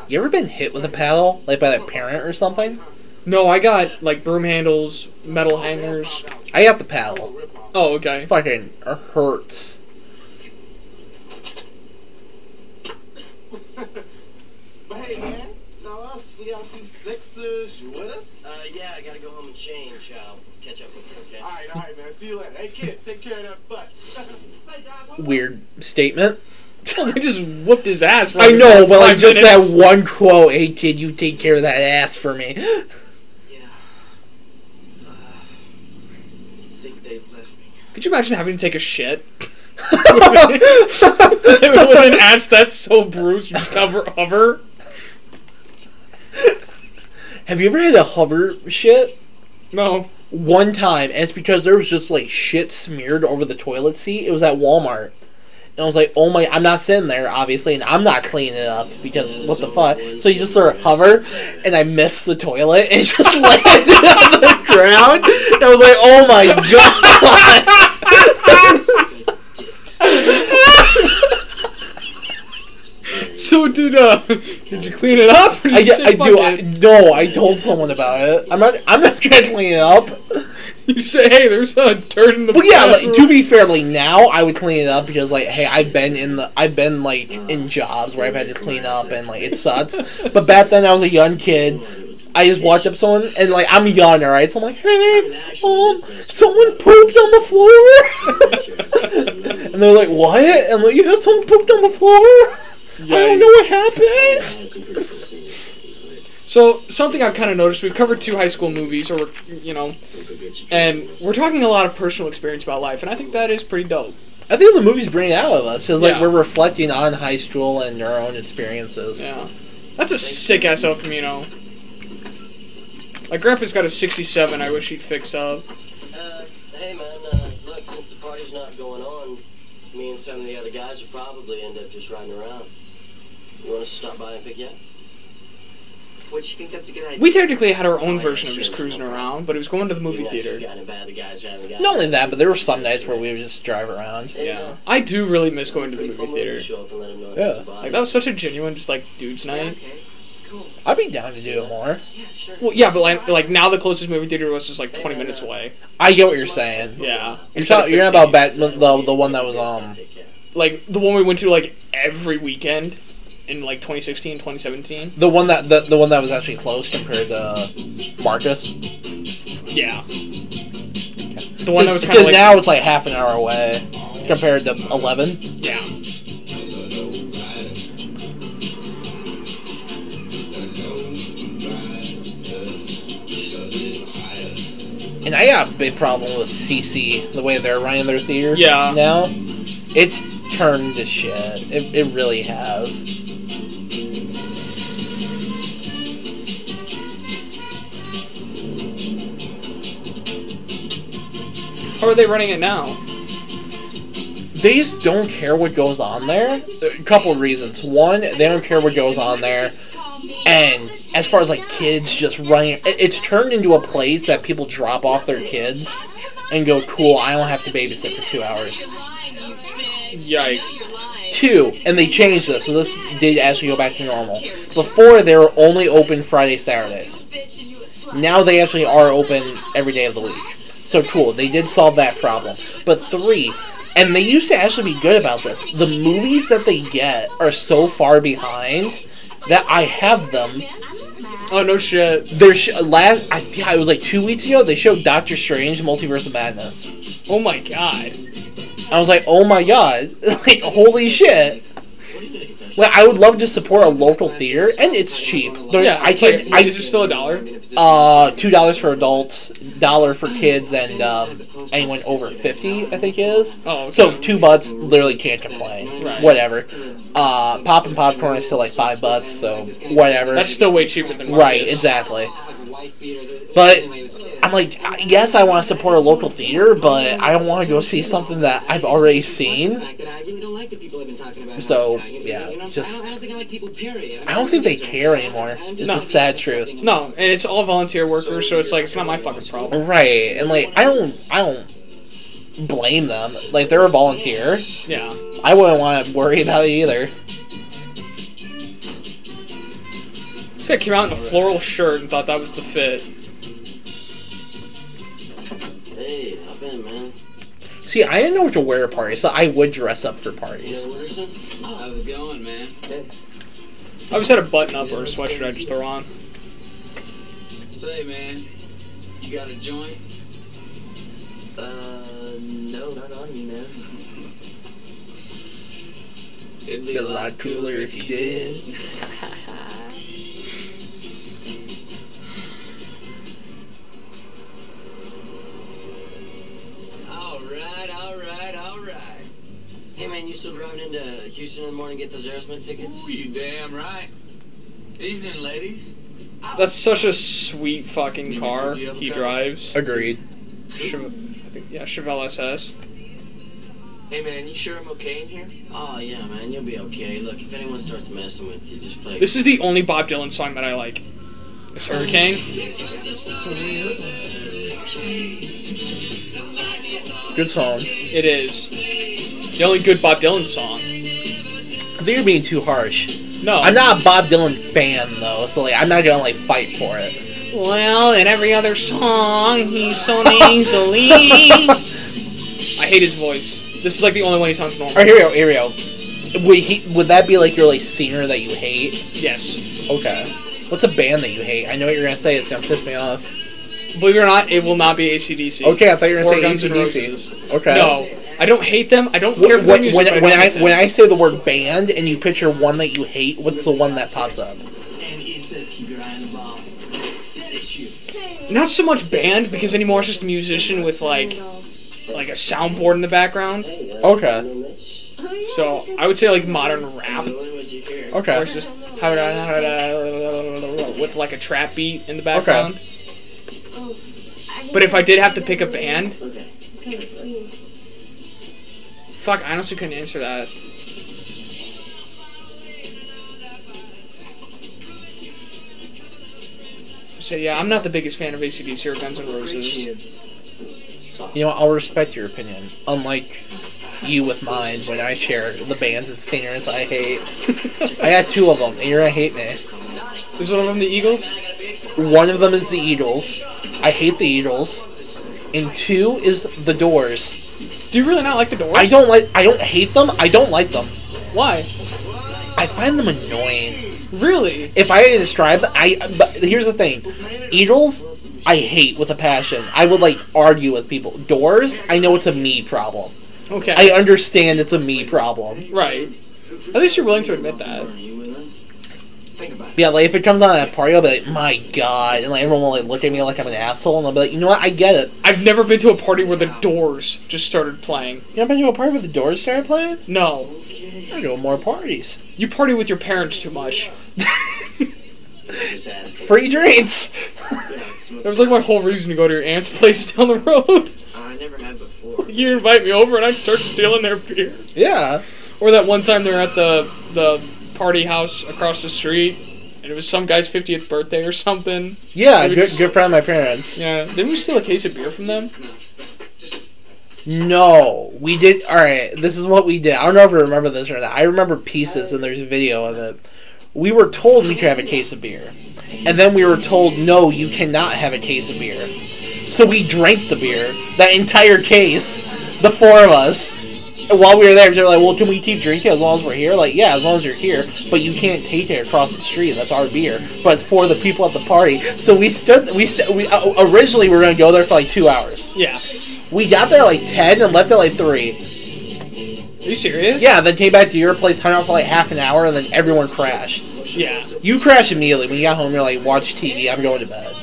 You ever been hit with a paddle, like by a parent or something? No, I got like broom handles, metal hangers. I got the paddle. Oh, okay. Fucking hurts. But hey, man, tell us. We got a few sixers. You with us? Uh, yeah, I gotta go home and change. I'll catch up with you, okay? All right, all right, man. See you later. Hey, kid, take care of that butt. Hey, guys, what- Weird statement. *laughs* they just whooped his ass. For I like know, but like just minutes. that *laughs* one quote, "Hey kid, you take care of that ass for me." *laughs* Yeah. Uh, I think they've left me. Could you imagine having to take a shit? with an ass that's so bruised, you just hover, hover. Have you ever had a hover shit? No. One time, and it's because there was just like shit smeared over the toilet seat. It was at Walmart. And I was like, oh my, I'm not sitting there, obviously, and I'm not cleaning it up because what the fuck? So you just sort of hover, and I missed the toilet, and *laughs* just *laughs* landed on the ground. And I was like, oh my god. So did uh, did you clean it up? Or did I, I "Fuck do. it"? I, no, I told someone about it. I'm not. I'm not trying to clean it up. *laughs* You say, hey, there's a dirt in the. Well, yeah. Like, to be fair, like now I would clean it up because, like, hey, I've been in the, I've been like in jobs where I've had to clean up and like it sucks. *laughs* But back then I was a young kid. I just walked up someone and like I'm young, alright. So I'm like, hey, um, someone pooped on the floor. *laughs* and they're like, what? And I'm like, yeah, someone pooped on the floor. I don't know what happened. So something I've kind of noticed, we've covered two high school movies, or you know, and we're talking a lot of personal experience about life, and I think that is pretty dope. I think the movies bring it out of us because like Yeah. we're reflecting on high school and our own experiences. Yeah, that's a sick ass El Camino. My grandpa's got a '67. I wish he'd fix up. Uh, hey man, uh, look, since the party's not going on, me and some of the other guys will probably end up just riding around. You want us to stop by and pick you up? What, you think that's a good idea? We technically had our own version of just cruising around, but it was going to the movie Even theater. you've bad, the guys haven't got Not only that, but there were some nights where we would just drive around. And, Yeah, uh, I do really miss going to the movie cool movie to theater. show up and let 'em know it Yeah. Like that was such a genuine, just like dudes Yeah, night. okay, cool. I'd be down to do it more. Yeah, sure. Well, yeah, but like, like now the closest movie theater was just like 20 minutes away. I get what you're saying. Yeah. You're, Instead talking, you're not 15. about bat, the the one that was um. like the one we went to like every weekend in like 2016, 2017. The one that the, the one that was actually close compared to Marcus. Yeah. The one that was because like now it's like half an hour away compared to eleven. yeah. And I got a big problem with CC the way they're running their theater. Yeah. Now, it's turned to shit. It, it really has. How are they running it now? They just don't care what goes on there. A couple of reasons. One, they don't care what goes on there. And as far as like kids just running, it's turned into a place that people drop off their kids and go, cool, I don't have to babysit for two hours. Yikes. Two, and they changed this, so this did actually go back to normal. Before, they were only open Friday, Saturdays. Now they actually are open every day of the week. So cool, they did solve that problem. But three, and they used to actually be good about this, the movies that they get are so far behind that I have them. Oh no shit. Their sh- last, I, yeah, it was like two weeks ago, they showed Doctor Strange Multiverse of Madness. Oh my god. I was like, oh my god, *laughs* like holy shit. Well, I would love to support a local theater, and it's cheap. There- Yeah, I can't. I, is it still a dollar? uh, two dollars for adults, dollar for kids, and um, anyone over fifty, I think is. Oh, okay. So two bucks, literally can't complain. Right. Whatever. Uh, pop and popcorn is still like five bucks, so whatever. That's still way cheaper than right, exactly. But I'm like, yes, I want to support a local theater, but I don't want to go see something that I've already seen. So, yeah, just- I don't think I like people, period. I don't think they care anymore. It's No. the sad truth. No, and it's all volunteer workers, so it's like it's not my fucking problem. Right, and like I don't, I don't blame them. Like they're a volunteer. Yeah. I wouldn't want to worry about it either. This guy came out in a floral shirt and thought that was the fit. Hey, hop in, man. See, I didn't know what to wear at parties, so I would dress up for parties. How's it going, man? I always had a button up or a sweatshirt I just throw on. Say, man, you got a joint? Uh, no, not on you, man. *laughs* It'd Be a lot cooler if you did. *laughs* still driving into Houston in the morning to get those Aerosmith tickets? Ooh, you damn right. Evening, ladies. That's such a sweet fucking car he drives. Agreed. Chev- I think, yeah, Chevelle SS. Hey, man, you sure I'm okay in here? Oh, yeah, man, you'll be okay. Look, if anyone starts messing with you, just play. This is the only Bob Dylan song that I like. It's Hurricane. Good song. It is. The only good Bob Dylan song. I think you're being too harsh. No. I'm not a Bob Dylan fan though, so like I'm not gonna like fight for it. Well, in every other song, he's so nasally. I hate his voice. This is like the only one he sounds normal. Alright, here we go. Here we go. Would he? Would that be like your like singer that you hate? Yes. Okay. What's a band that you hate? I know what you're gonna say. It's gonna piss me off. Believe it or not, it will not be ACDC. Okay, I thought you were Or gonna Guns say N' AC/DC. Roses. Okay. No, I don't hate them. I don't care for when, music. when, I when don't I when I say the word band and you picture one that you hate, what's the one that pops up? And it said, keep your eye on the ball. That is you. not so much band because anymore it's just a musician with like like a soundboard in the background. Okay. So I would say like modern rap. What'd you hear? Or Okay. it's just with like a trap beat in the background. Okay. But if I did have to pick a band, Okay. Fuck, I honestly couldn't answer that. So yeah, I'm not the biggest fan of ACDC or Guns N' Roses. You know, I'll respect your opinion. Unlike you with mine, when I share the bands and singers I hate. I got two of them, and you're gonna hate me. Is one of them the Eagles? One of them is the Eagles. I hate the Eagles. And two is the Doors. Do you really not like the Doors? I don't like. I don't hate them. I don't like them. Why? I find them annoying. Really? If I had to describe, I. But here's the thing, Eagles, I hate with a passion. I would like argue with people. Doors, I know it's a me problem. Okay. I understand it's a me problem. right. At least you're willing to admit that. Yeah, like if it comes on at a party, I'll be like, my god, and like everyone will like look at me like I'm an asshole, and I'll be like, you know what, I get it. I've never been to a party where the Doors just started playing. You ever been to a party where the Doors started playing? No. I go to more parties. You party with your parents too much. *laughs* Free drinks. That was like my whole reason to go to your aunt's place *laughs* down the road. I never had before. *laughs* you invite me over and I start stealing their beer. yeah. Or that one time they were at the the party house across the street, and it was some guy's 50th birthday or something. Yeah, good, just- good friend of my parents. Yeah, didn't we steal a case of beer from them? No, we did. All right, this is what we did. I don't know if you remember this or not. I remember pieces, and there's a video of it. We were told we could have a case of beer, and then we were told no, you cannot have a case of beer. So we drank the beer, that entire case, the four of us. While we were there, they were like, "Well, can we keep drinking as long as we're here?" Like, yeah, as long as you're here, but you can't take it across the street. That's our beer, but it's for the people at the party. So we stood. We st- we uh, originally we were gonna go there for like two hours. Yeah. We got there at like 10 and left at like 3. Are you serious? Yeah, then came back to your place, hung out for like half an hour, and then everyone crashed. Yeah. You crashed immediately. When you got home, you're like, watch TV, I'm going to bed.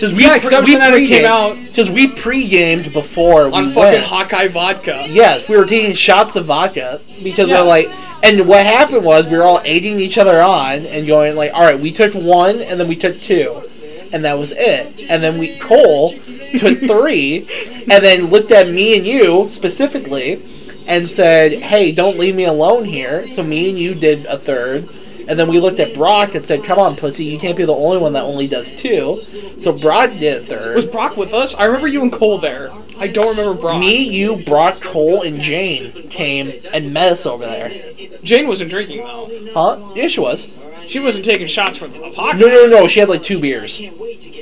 Because we, Yeah, 'cause that was the it came out. Because we pre-gamed before we On fucking went. Hawkeye vodka. Yes, we were taking shots of vodka because Yeah. we're like, and what happened was we were all aiding each other on and going like, all right, we took one and then we took two, and that was it. And then we Cole took *laughs* three, and then looked at me and you specifically, and said, hey, don't leave me alone here. So me and you did a third. And then we looked at Brock and said, "Come on, pussy! You can't be the only one that only does two. So Brock did third. Was Brock with us? I remember you and Cole there. I don't remember Brock. Me, you, Brock, Cole, and Jane came and met us over there. Jane wasn't drinking though. Huh? Yeah, she was. She wasn't taking shots for the podcast. No, no, no. She had like two beers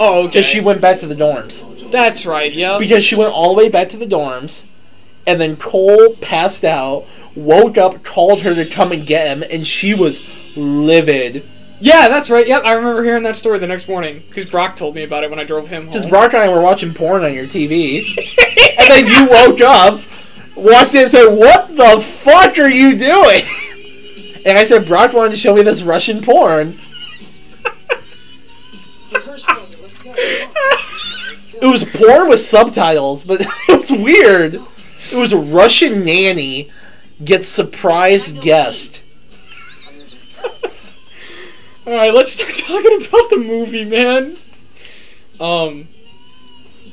Oh, okay. because she went back to the dorms. That's right. Yep. Because she went all the way back to the dorms, and then Cole passed out, woke up, called her to come and get him, and she was livid. Yeah, that's right. Yep, I remember hearing that story the next morning because Brock told me about it when I drove him home. Because Brock and I were watching porn on your TV, and then you woke up, walked in, and said, "What the fuck are you doing?" And I said, "Brock wanted to show me this Russian porn." It was porn with subtitles, but *laughs* it was weird. It was a Russian nanny gets surprise guest. All right, let's start *laughs* talking about the movie, man. Um,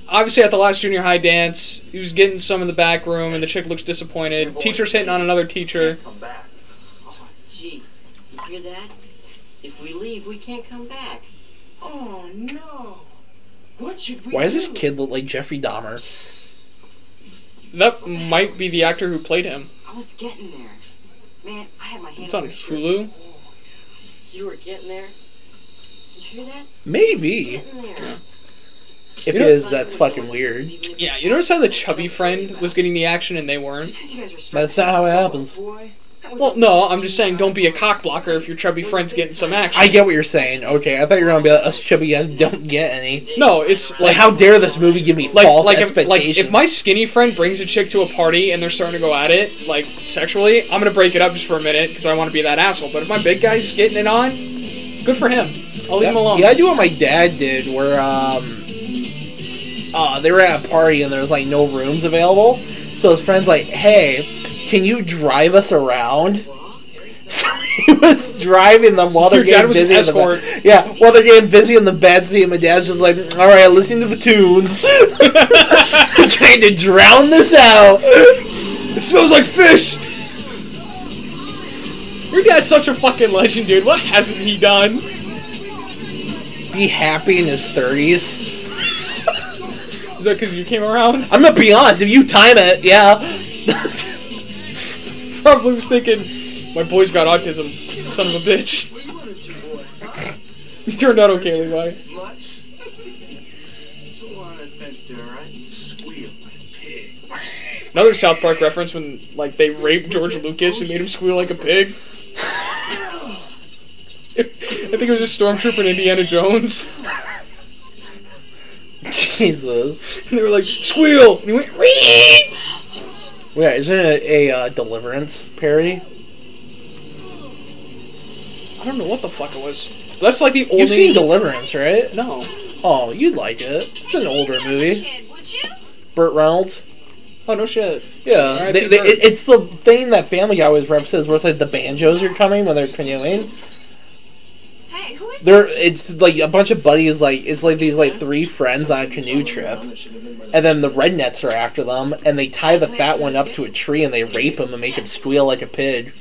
obviously at the last junior high dance, he was getting some in the back room, and the chick looks disappointed. Teacher's hitting on another teacher. Come back. Oh, gee, you hear that? If we leave, we can't come back. Oh no. What should we Why does this kid look like Jeffrey Dahmer? That might be the actor who played him. I was getting there. Man, I had my hand It's on your. Hulu. You were getting there. You hear that? Maybe. If it is, that's fucking weird. Yeah, you notice how the chubby friend was getting the action and they weren't? Just 'cause you guys were That's not how it happens. boy, that was Well, no, I'm just saying don't be a cock blocker if your chubby friend's getting some action. I get what you're saying. Okay, I thought you were gonna be like, us chubby guys don't get any. No, it's Like, like how dare this movie give me like false like if, like if my skinny friend brings a chick to a party and they're starting to go at it like sexually, I'm gonna break it up just for a minute because I want to be that asshole. But if my big guy's getting it on, good for him. I'll leave yeah, him alone. Yeah, I do what my dad did, where um, uh, they were at a party and there was like no rooms available. So his friend's like, "Hey, can you drive us around?" *laughs* So he was driving them while they're Your getting busy. in the escort. yeah, while they're getting busy in the bed seat, my dad's just like, "All right, listen to the tunes, *laughs* trying to drown this out." It smells like fish. Your dad's such a fucking legend, dude. What hasn't he done? Be happy in his thirties. Is that because you came around? I'm gonna be honest. If you time it, yeah. *laughs* Probably was thinking, my boy's got autism. Son of a bitch. You turned out okay, Levi. Much? So on that fence there, alright? Squeal like a pig. Another South Park reference when like they raped George Lucas and made him squeal like a pig. *laughs* I think it was a stormtrooper in Indiana Jones. Jesus. And *laughs* they were like, squeal! And he went, Wee! Bastards. Yeah, isn't it a uh, Deliverance parody? I don't know what the fuck it was. That's like the only. You've seen Deliverance, right? No. Oh, you'd like it. It's an older movie. Kid, would you? Burt Reynolds. Oh no shit. Yeah, they, they, it- it's the thing that Family Guy always references, where it's like the banjos are coming when they're canoeing. Hey, who is They're it's like a bunch of buddies, like it's like these like three friends on a canoe trip, and then the rednecks are after them, and they tie the fat one up to a tree and they rape him and make him squeal like a pig.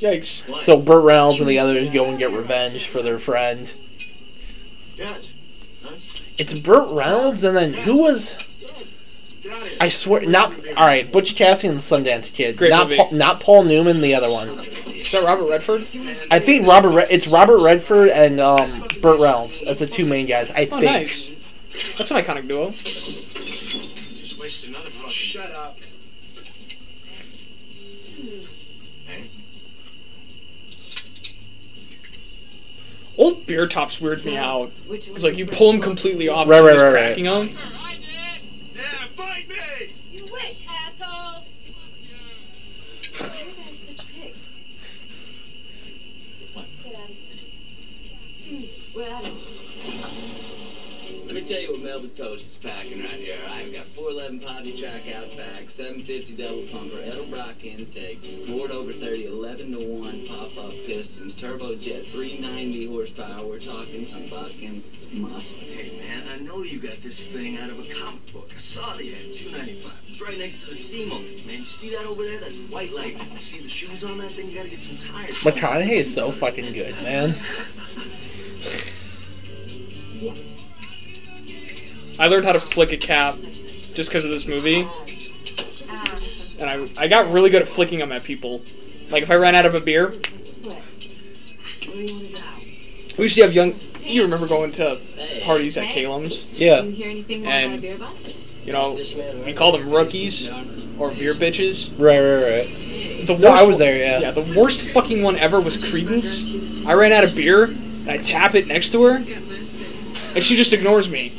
Yikes. So Burt Reynolds and the others go and get revenge for their friend. It's Burt Reynolds, and then who was? I swear, not all right. Butch Cassidy and the Sundance Kid. Great not movie. Paul, not Paul Newman, the other one. Is that Robert Redford? I think Robert. Red, it's Robert Redford and um, Burt Reynolds as the two main guys. I Oh, think. nice. That's an iconic duo. Just wasted another fucking. Shut up. Old beer tops weird me out. It's like you pull them completely off, Right, and right, just right, cracking them. Yeah, bite me! You wish, asshole! You guys such pigs. Let's get out of here. Hmm, Well, I don't Let me tell you what Melba Toast is packing right here. I've got 411 Posse Track Outback, 750 double pumper, Edelbrock intakes, Ford over 30, 11 to 1 pop-up pistons, turbojet, 390 horsepower. We're talking some fucking muscle. Hey man, I know you got this thing out of a comic book. I saw the ad, 295. It's right next to the Sea-Monkeys, man. You see that over there? That's white lightning. See the shoes on that thing? You gotta get some tires. McConaughey is so fucking good, man. *laughs* I learned how to flick a cap just because of this movie, and I I got really good at flicking them at people. Like if I ran out of a beer, we used to have young. You remember going to parties at Calem's? Yeah. You hear anything And- about a beer bust? You know, we call them rookies or beer bitches. Right, right, right. The worst, No, I was there. Yeah. Yeah, the worst fucking one ever was Credence. I ran out of beer, and I tap it next to her, and she just ignores me.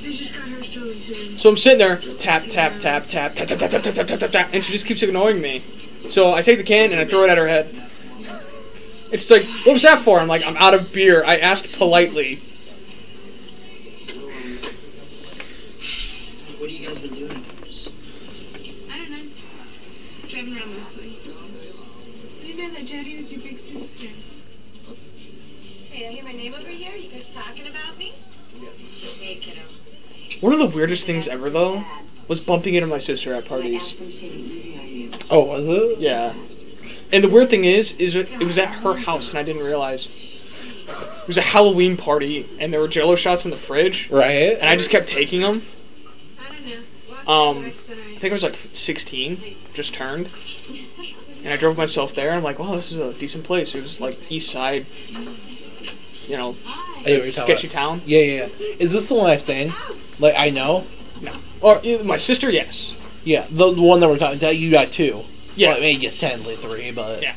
So I'm sitting there, tap, tap, tap, tap, tap, tap, tap, tap, tap, tap, tap, tap, tap, and she just keeps ignoring me. So I take the can and I throw it at her head. It's like, what was that for? I'm like, I'm out of beer. I asked politely. What have you guys been doing? I don't know. Driving around mostly. I didn't know that Jodi was your big sister. Hey, I hear my name over here. You guys talking about me? Hey, kiddo. One of the weirdest things ever, though, was bumping into my sister at parties. them to take it easy on you. Oh, was it? Yeah. And the weird thing is, is it was at her house and I didn't realize. It was a Halloween party and there were Jello shots in the fridge, Right. and I just kept taking them. I don't know. Um, to the rec center, I think I was like 16, just turned, and I drove myself there. I'm like, wow, this is a decent place. It was like East Side, you know, I know what you're talking sketchy town. Yeah, yeah. yeah. Is this the one I've seen? Like I know. No, or uh, my sister, yes. Yeah, the, the one that we're talking. That you got two. Yeah. Well, I mean, I guess technically three, but Yeah.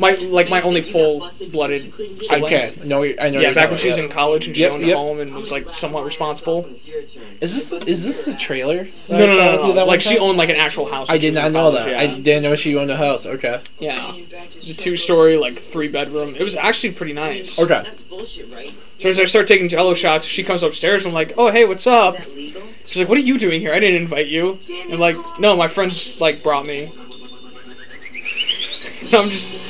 My like my only full-blooded. sibling. okay. No, I know. Yeah, you're back when she was in college and she Yep, owned yep. a home and was like somewhat responsible. It's your turn. yeah. Is this is this a trailer? No, no, no, no. no. Like she owned like an actual house. I did not know college, that. Yeah. I didn't know she owned a house. Okay. yeah. It was a two-story, like three-bedroom. It was actually pretty nice. Okay. That's bullshit, right? So as I start taking Jello shots, she comes upstairs. and I'm like, "Oh, hey, what's up?" Is that legal? She's like, "What are you doing here? I didn't invite you." And like, "No, my friends like brought me." And *laughs* I'm just,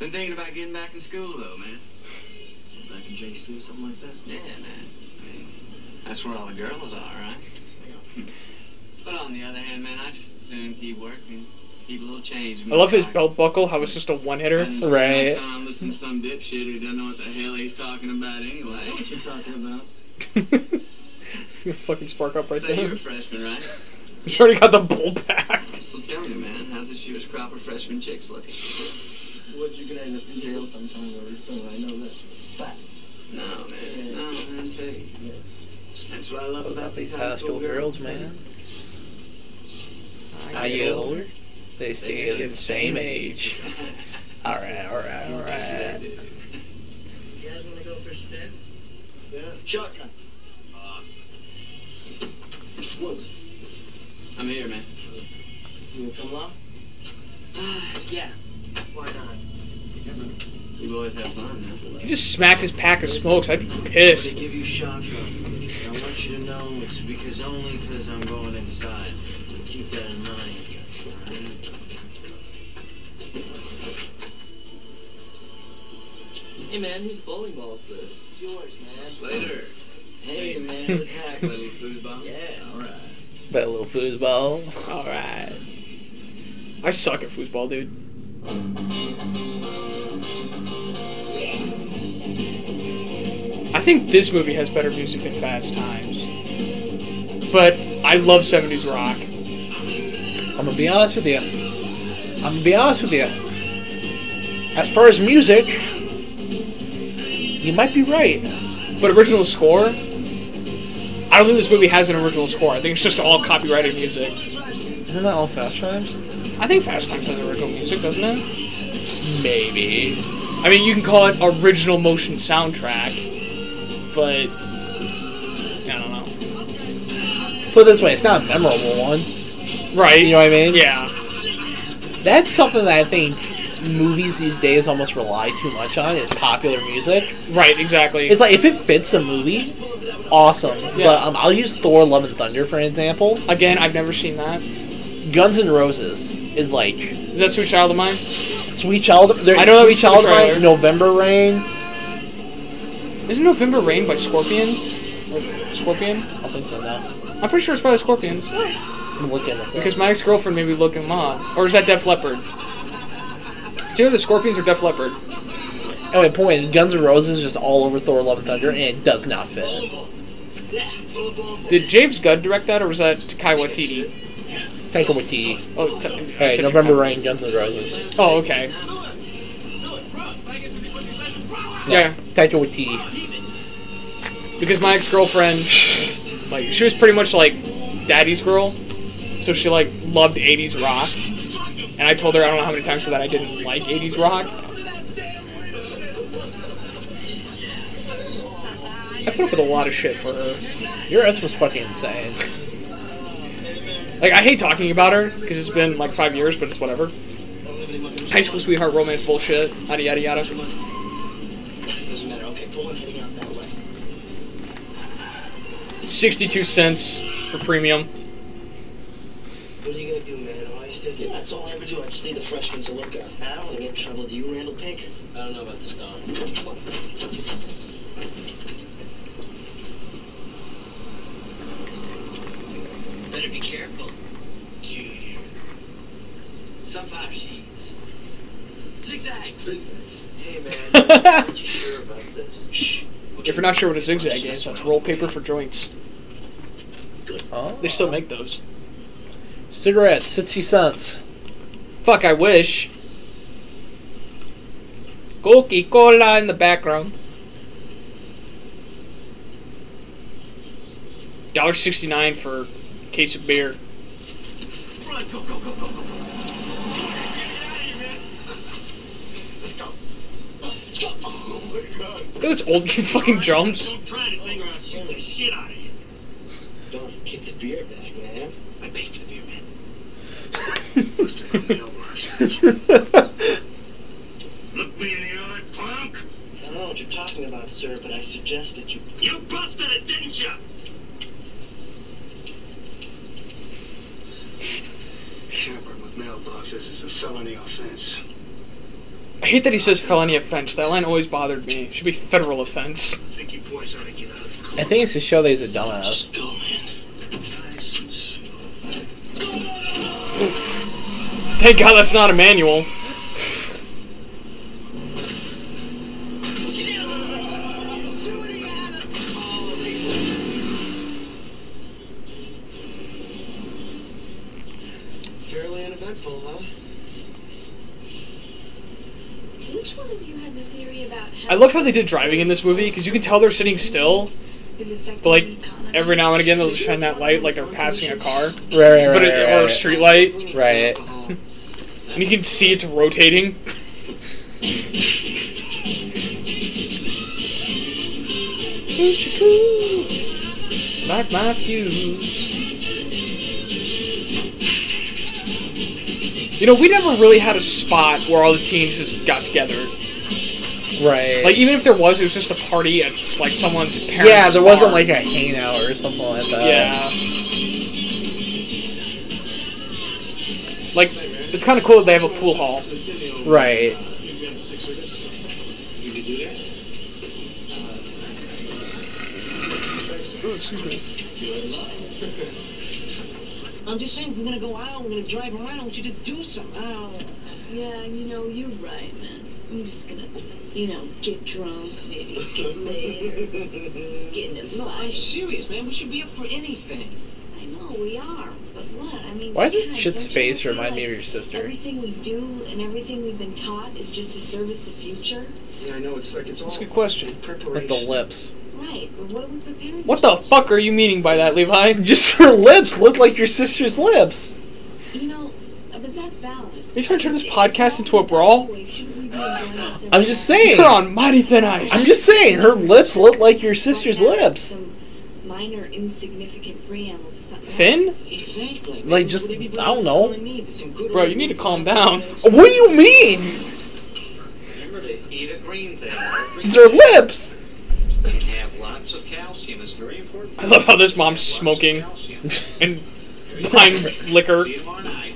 Been thinking about getting back in school, though, man. Back in JC or something like that? Yeah, man. I mean, that's where all the girls are, right? *laughs* But on the other hand, man, I just as soon keep working, keep a little change. I love his pocket. belt buckle. How it's just a one hitter. Rather than spend Right. my time listening to some dipshit who doesn't know what the hell he's talking about anyway. What you talking about? *laughs* *laughs* It's gonna fucking spark up right So you're a freshman, right? He's already got the bull packed. So tell me, man, how's this year's crop of freshman chicks looking? What you gonna end up in jail sometime really soon? I know that. Fact. No, man. No, man, tell you. That's what I love What about about these high high school girls, man? I get older. They stay the same age. *laughs* Alright, alright, alright. You guys wanna go for a spin? Yeah. Shotgun. Uh, Woods. I'm here, man. You wanna come along? *sighs* Yeah. Why not? You boys have fun, man. He just smacked his pack of smokes. I'd be pissed. give you shotgun. I want you to know it's because only because I'm going inside. Keep that in mind. Hey, man, whose bowling ball is this? It's yours, man. Later. Hey, man, *laughs* what's happening? Little foosball? Yeah. Alright. Bet a little foosball. Alright. I suck at foosball, dude. I think this movie has better music than Fast Times. But I love 70s rock. I'm gonna be honest with you. I'm gonna be honest with you. As far as music, you might be right. But original score? I don't think this movie has an original score. I think it's just all copyrighted music. Isn't that all Fast Times? I think Fast Times has original music, doesn't it? Maybe. I mean, you can call it original motion soundtrack, but I don't know. Put it this way, it's not a memorable one. Right? You know what I mean? Yeah. That's something that I think movies these days almost rely too much on is popular music. Right. Exactly. It's like if it fits a movie, awesome. Yeah. But um, I'll use Thor: Love and Thunder for an example. Again, I've never seen that. Guns N' Roses is like Is that Sweet Child of Mine? Sweet Child. There, I know Sweet Child of Mine. November Rain. Isn't November Rain by Scorpions? Or Scorpion? I think so. No, I'm pretty sure it's by the Scorpions. I'm looking this. Because my ex girlfriend made me look them up. Or is that Def Leppard? It's either the Scorpions or Def Leppard. Anyway, point is, Guns N' Roses is just all over Thor: Love and Thunder, and it does not fit. Did James Gunn direct that, or was that Taika Waititi? Taika Waititi. Oh, t- Hey, November Rain, Guns N' Roses. Oh, okay. Yeah, Taika Waititi. because my ex girlfriend, like, she was pretty much like daddy's girl, so she like loved '80s rock, and I told her I don't know how many times so that I didn't like '80s rock. I put up with a lot of shit for her. Your ex was fucking insane. Like, I hate talking about her because it's been like five years, but it's whatever. High school sweetheart romance bullshit, yada yada yada. Doesn't matter. Okay, pull one heading out that way. 62 cents for premium. What are you gonna do, man? All I still do? That's all I ever do. I just need the freshmen to look out. I don't want to get in trouble. Do you, Randall Pink? I don't know about this, Don. Better be careful, Junior. Sunflower seeds. Zigzags. Hey, man. *laughs* Aren't you sure about this? Shh. If you're not sure what a zigzag is, that's roll paper for joints. Oh. They still make those. Cigarettes, 60 cents. Fuck, I wish. Coca Cola in the background. Dollar sixty nine for a case of beer. Run, go, go, go, go, go, go. Let's go. Let's go. Oh my god. Look at this old kid *laughs* fucking jumps. try to figure out shoot the shit out of you. Don't kick the beer back, man. I paid for the beer, man. Busted *laughs* my. Look me in the eye, punk. I don't know what you're talking about, sir, but I suggest that you. You busted it, didn't you? Tampering with mailboxes is a felony offense. I hate that he says felony offense. That line always bothered me. It should be federal offense. think you boys ought to get out. I think it's to show that he's a dumbass. Just go, man. Nice and slow. Thank God that's not a manual. They did driving in this movie because you can tell they're sitting still, but like every now and again they'll shine that light like they're passing a car, Right, right, right, but it, right, or a right. street light, Right. *laughs* and you can see it's rotating. *laughs* Like my fuse. You know, we never really had a spot where all the teens just got together. Right. Like, even if there was, it was just a party at like someone's parents. yeah, there wasn't like a hangout or something like that. Yeah. Like, it's kind of cool that they have a pool hall. Right. You could do? I'm just saying, if we're gonna go out, we're gonna drive around, we should just do something. Oh. Yeah, you know, you're right, man. I'm just gonna, you know, get drunk, maybe get *laughs* laid, or get in a No, I'm serious, man. We should be up for anything. I know we are, but what? I mean, Why does this God, shit's face feel remind me of your sister? Everything we do and everything we've been taught is just to service the future. Yeah, I know. It's like it's all That's a good question. preparation. Like the lips. Right, but what are we preparing? What the ourselves fuck are you meaning by that, Levi? *laughs* Just her lips look like your sister's lips. You know, uh, but that's valid. Are you trying to turn this podcast into a all brawl? That way, shouldn't we be I'm just saying. You're on mighty thin ice. I'm just saying her lips look like your sister's lips. Some minor, insignificant preamble to something Thin? Exactly. Like, just- I don't know. Bro, you need to calm down. What do you mean? Remember to eat a green thing. It's her lips. And have lots of calcium. It's very important. I love how this mom's smoking *laughs* and buying liquor. See you tomorrow night.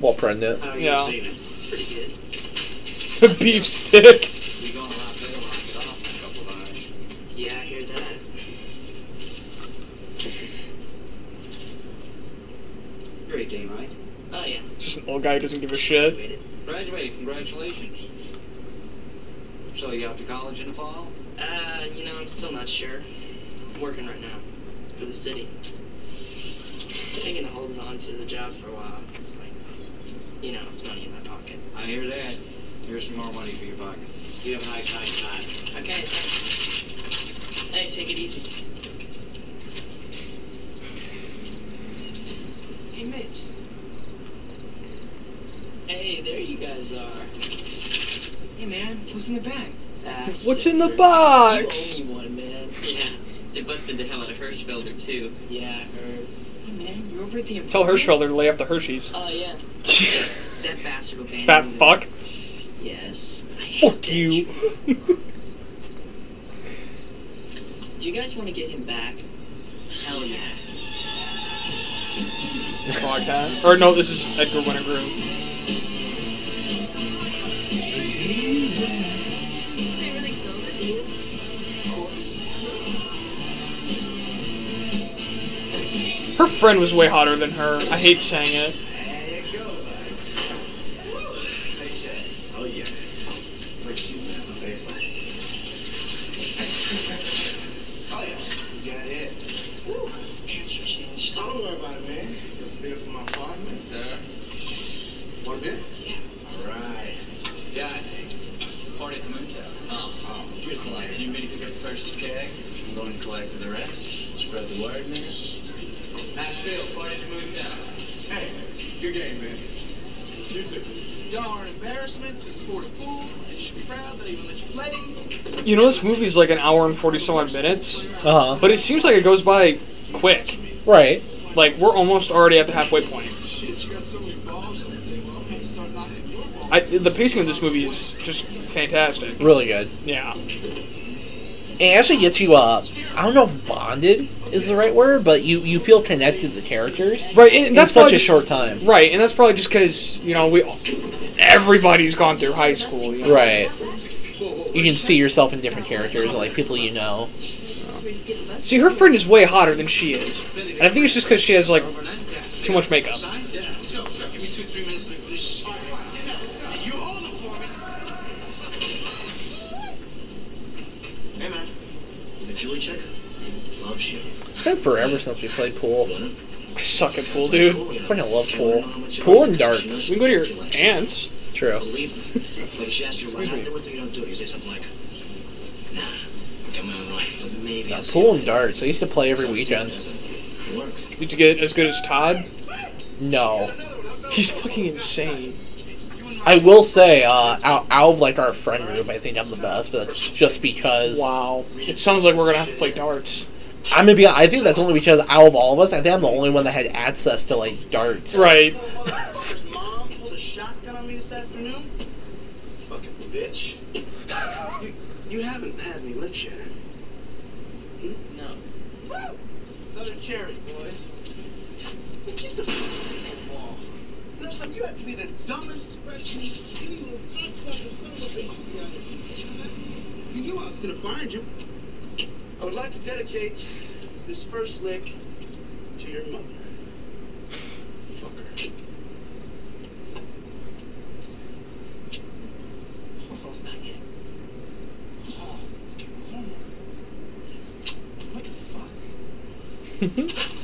Well, pregnant. Yeah. You seen it? Beef stick. We going a lot better when I get off in a couple of hours. Yeah, I hear that. You're 18, right? Oh, yeah. Just an old guy who doesn't give a shit. Graduated. Graduated. Congratulations. So you out to college in the fall? Uh, you know, I'm still not sure. I'm working right now for the city. Thinking of holding on to the job for a while. It's like, you know, it's money in my pocket. I hear that. Here's some more money for your pocket. You have a nice, nice time. Okay, thanks. Hey, take it easy. Hey, Mitch. Hey, there you guys are. Hey, man, what's in the bag? Ah, What's in the sixer. box? You owe me one, man. Yeah, they busted the hell out of Hirschfelder too. Yeah, I heard. Hey, man, you're over at the Tell Emporium? Hirschfelder to lay off the Hershey's. Oh, yeah. Is *laughs* that bastard abandoned Fat me? fuck. Yes. I hate Fuck you. *laughs* Do you guys want to get him back? Hell yes. Foghat. Or no, this is Edgar Winter Group. They really sold it to you? Her friend was way hotter than her. I hate saying it. Y'all are an embarrassment to the sport of pool, and you should be proud that I even let you play. You know, this movie's like an hour and 40 some odd minutes, Uh huh. but it seems like it goes by quick. Right. Like, we're almost already at the halfway point. Shit, you got so many balls on the table. I'm gonna start knocking. I, the pacing of this movie is just fantastic. Really good. Yeah. It actually gets you, uh, I don't know if bonded is the right word, but you, you feel connected to the characters. Right, and in that's such probably a just- short time. Right, and that's probably just because, you know, we everybody's gone through high school. You know? Right. You can see yourself in different characters, like people you know. See, her friend is way hotter than she is, and I think it's just because she has like too much makeup. Julie chick loves you. It's been forever since we played pool. I suck at pool, dude. I fucking love pool. Pool and darts. We can go to your aunt's. True. Believe me. Like, she asks you right out there with her, you don't do it. You say something like, nah, I got my right, but maybe Yeah, I'll see pool you and darts. I used to play every weekend. Did you get as good as Todd? No. He's fucking insane. I will say, uh, out, out of like our friend group, I think I'm the best, but that's just because Wow. It sounds like we're gonna have to play darts. I'm gonna be. I think that's only because out of all of us, I think I'm the only one that had access to like darts. Right. Mom pulled a shotgun on me this afternoon. Fucking bitch. You, you haven't had any licks yet. No. Woo! Another cherry, boys. Get the fuck wall. You know something? You have to be the dumbest, You know knew I was gonna find you. I would like to dedicate this first lick to your mother. Fucker. Oh, not yet. Oh, it's getting warmer. What the fuck? *laughs*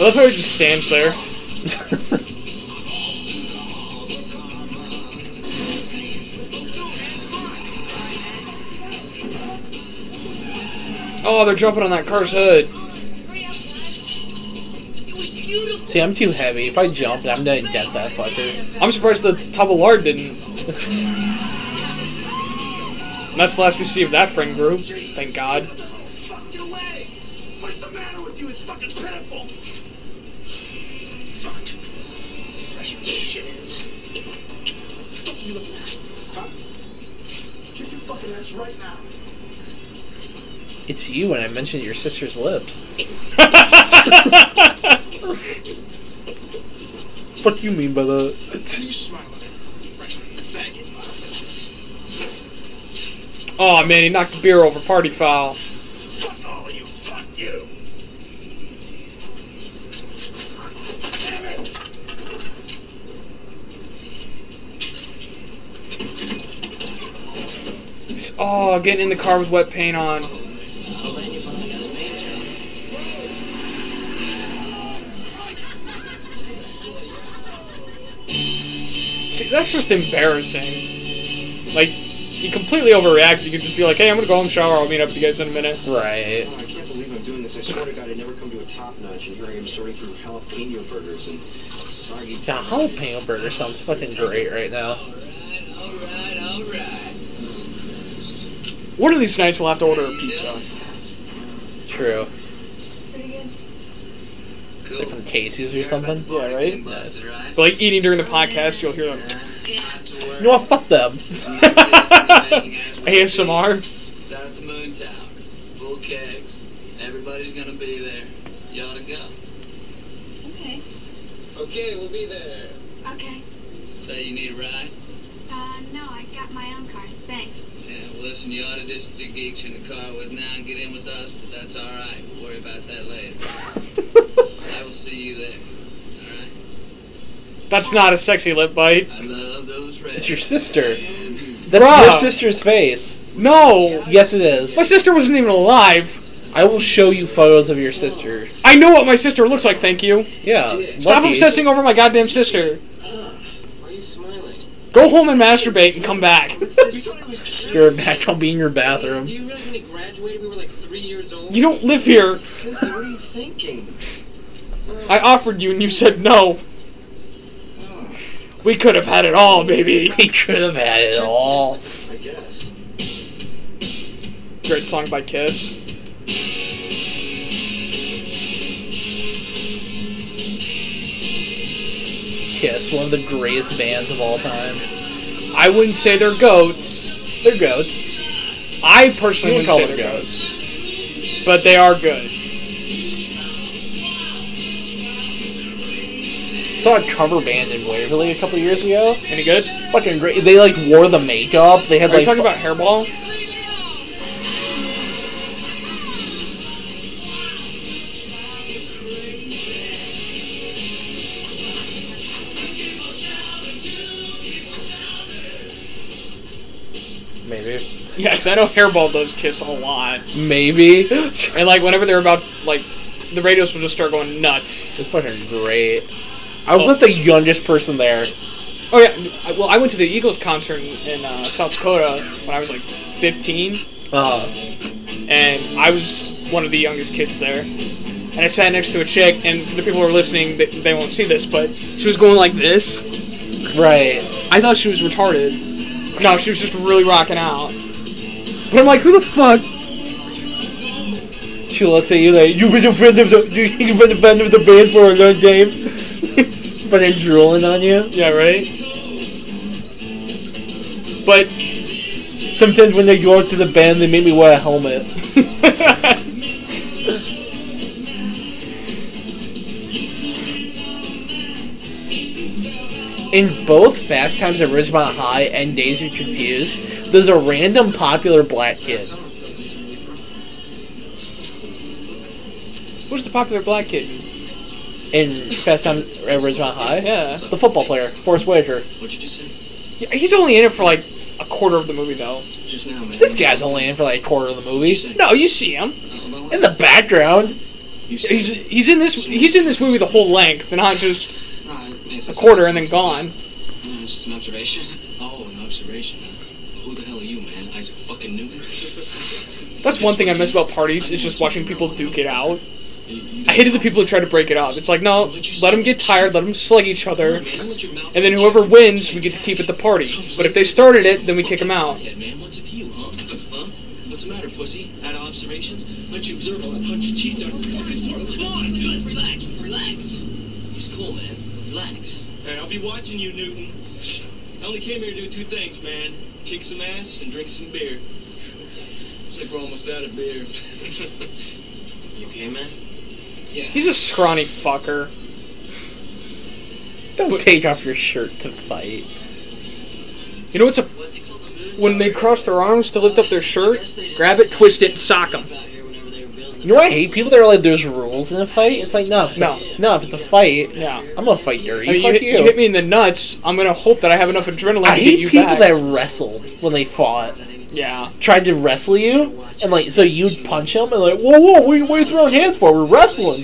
I love how he just stands there. *laughs* Oh, they're jumping on that car's hood. See, I'm too heavy. If I jumped, I'm gonna dent that fucker. I'm surprised the tub of lard didn't. *laughs* That's the last we see of that friend group. Thank God. Your right now. It's you when I mentioned your sister's lips. *laughs* what do you mean by that? You smiling at? Oh man, he knocked the beer over. Party foul. Fuck all of you. Fuck you. Damn it! He's- Oh, getting in the car with wet paint on. See, that's just embarrassing. Like, you completely overreact. You could just be like, hey, I'm gonna go home, shower, I'll meet up with you guys in a minute. Right. Oh, I can't believe I'm doing this. I swear to God, I never come to a top notch and hearing him sorting through jalapeno burgers and soggy. The jalapeno burger sounds fucking great right now. Alright, alright. One of these nights we'll have to order a pizza. True. Cool. Like from Casey's or something. Yeah, right? Busted, right? But like eating during the podcast, you'll hear them. You know what? Fuck them. *laughs* ASMR. It's out at the Moon Tower. Full kegs. Everybody's gonna be there. You ought to go. Okay. Okay, we'll be there. Okay. Say you need a ride? Uh, no, I got my own car. Thanks. Yeah, well, listen, you ought to ditch the geeks you're in the car with now and get in with us, but that's alright. We'll worry about that later. *laughs* I will see you there. Alright? That's not a sexy lip bite. I love those red. It's your sister. That's Bruh. your sister's face. No! Yes, it is. My sister wasn't even alive. I will show you photos of your sister. I know what my sister looks like, thank you. Yeah. Stop lucky. obsessing over my goddamn sister. Go home and masturbate and come back. *laughs* You're back. I'll be in your bathroom. Do you realize when he graduated, we were like three years old? You don't live here. Cynthia, what are you thinking? I offered you and you said no. Oh. We could have had it all, baby. *laughs* We could have had it all. I guess. Great song by Kiss. Kiss, one of the greatest bands of all time. I wouldn't say they're goats. They're goats. I personally would call them goats. goats, but they are good. saw a cover band in Waverly a couple years ago. Any good? Fucking great. They like wore the makeup. They had. Are like, you talking about Hairball? Yeah, because I know Hairball does Kiss a lot. maybe. And like whenever they're about like the radios will just start going nuts. It's fucking great. I was like the youngest person there. Oh yeah, well I went to the Eagles concert in, uh, South Dakota when I was like 15, Uh, and I was one of the youngest kids there. And I sat next to a chick, and for the people who are listening, they, they won't see this, but she was going like this. right. I thought she was retarded. No, she was just really rocking out. But I'm like, who the fuck? She looks at you like you've been a friend of the *laughs* you've been a friend of the band for a long time. *laughs* but then drooling on you. Yeah, right. But Sometimes when they go out to the band, they make me wear a helmet. *laughs* In both Fast Times at Ridgemont High and Dazed and Confused, there's a random popular black kid. who's the popular black kid? In Fast Times at Ridgemont High, Yeah. the football player, Forest Whitaker. What'd you just say? yeah, he's only in it for like a quarter of the movie though. Just now, man. This guy's only in for like a quarter of the movie. No, you see him. About what? In the background, You said He's he's in this he's in this movie the whole length, and not just A quarter and then gone. No, it's just an observation. *laughs* Oh, an observation, huh? Who the hell are you, man? Isaac fucking Newton? *laughs* That's one thing I miss about parties is just watching people duke it out. I hated the people who try to break it up. It's like no, let them get tired, let them slug each other, Man, let your mouth and then whoever wins, we get to keep at the party. But if they started it, then we kick them out. What's it to you, huh? What's the matter, pussy? Out of observation? Let you observe I punch your teeth out. Come on, good. Relax, relax. He's cool, man. Relax. Hey, I'll be watching you, Newton. I only came here to do two things, man. Kick some ass and drink some beer. Looks like we're almost out of beer. *laughs* You okay, man? Yeah. He's a scrawny fucker. don't But- take off your shirt to fight. You know what's a What's it called? The when they cross their arms to lift up their shirt, grab it, twist it, and sock them. You know what I hate? People that are like, "There's rules in a fight." It's like, no, if it's No. a, no, if it's a fight, Yeah. I'm gonna fight dirty. I mean, you, Fuck hit, you. you hit me in the nuts. I'm gonna hope that I have enough adrenaline I to hate hit you people back. that wrestled when they fought. yeah. Tried to wrestle you, and like, so you'd punch them, and like, whoa, whoa, what are you, what are you throwing hands for? We're wrestling.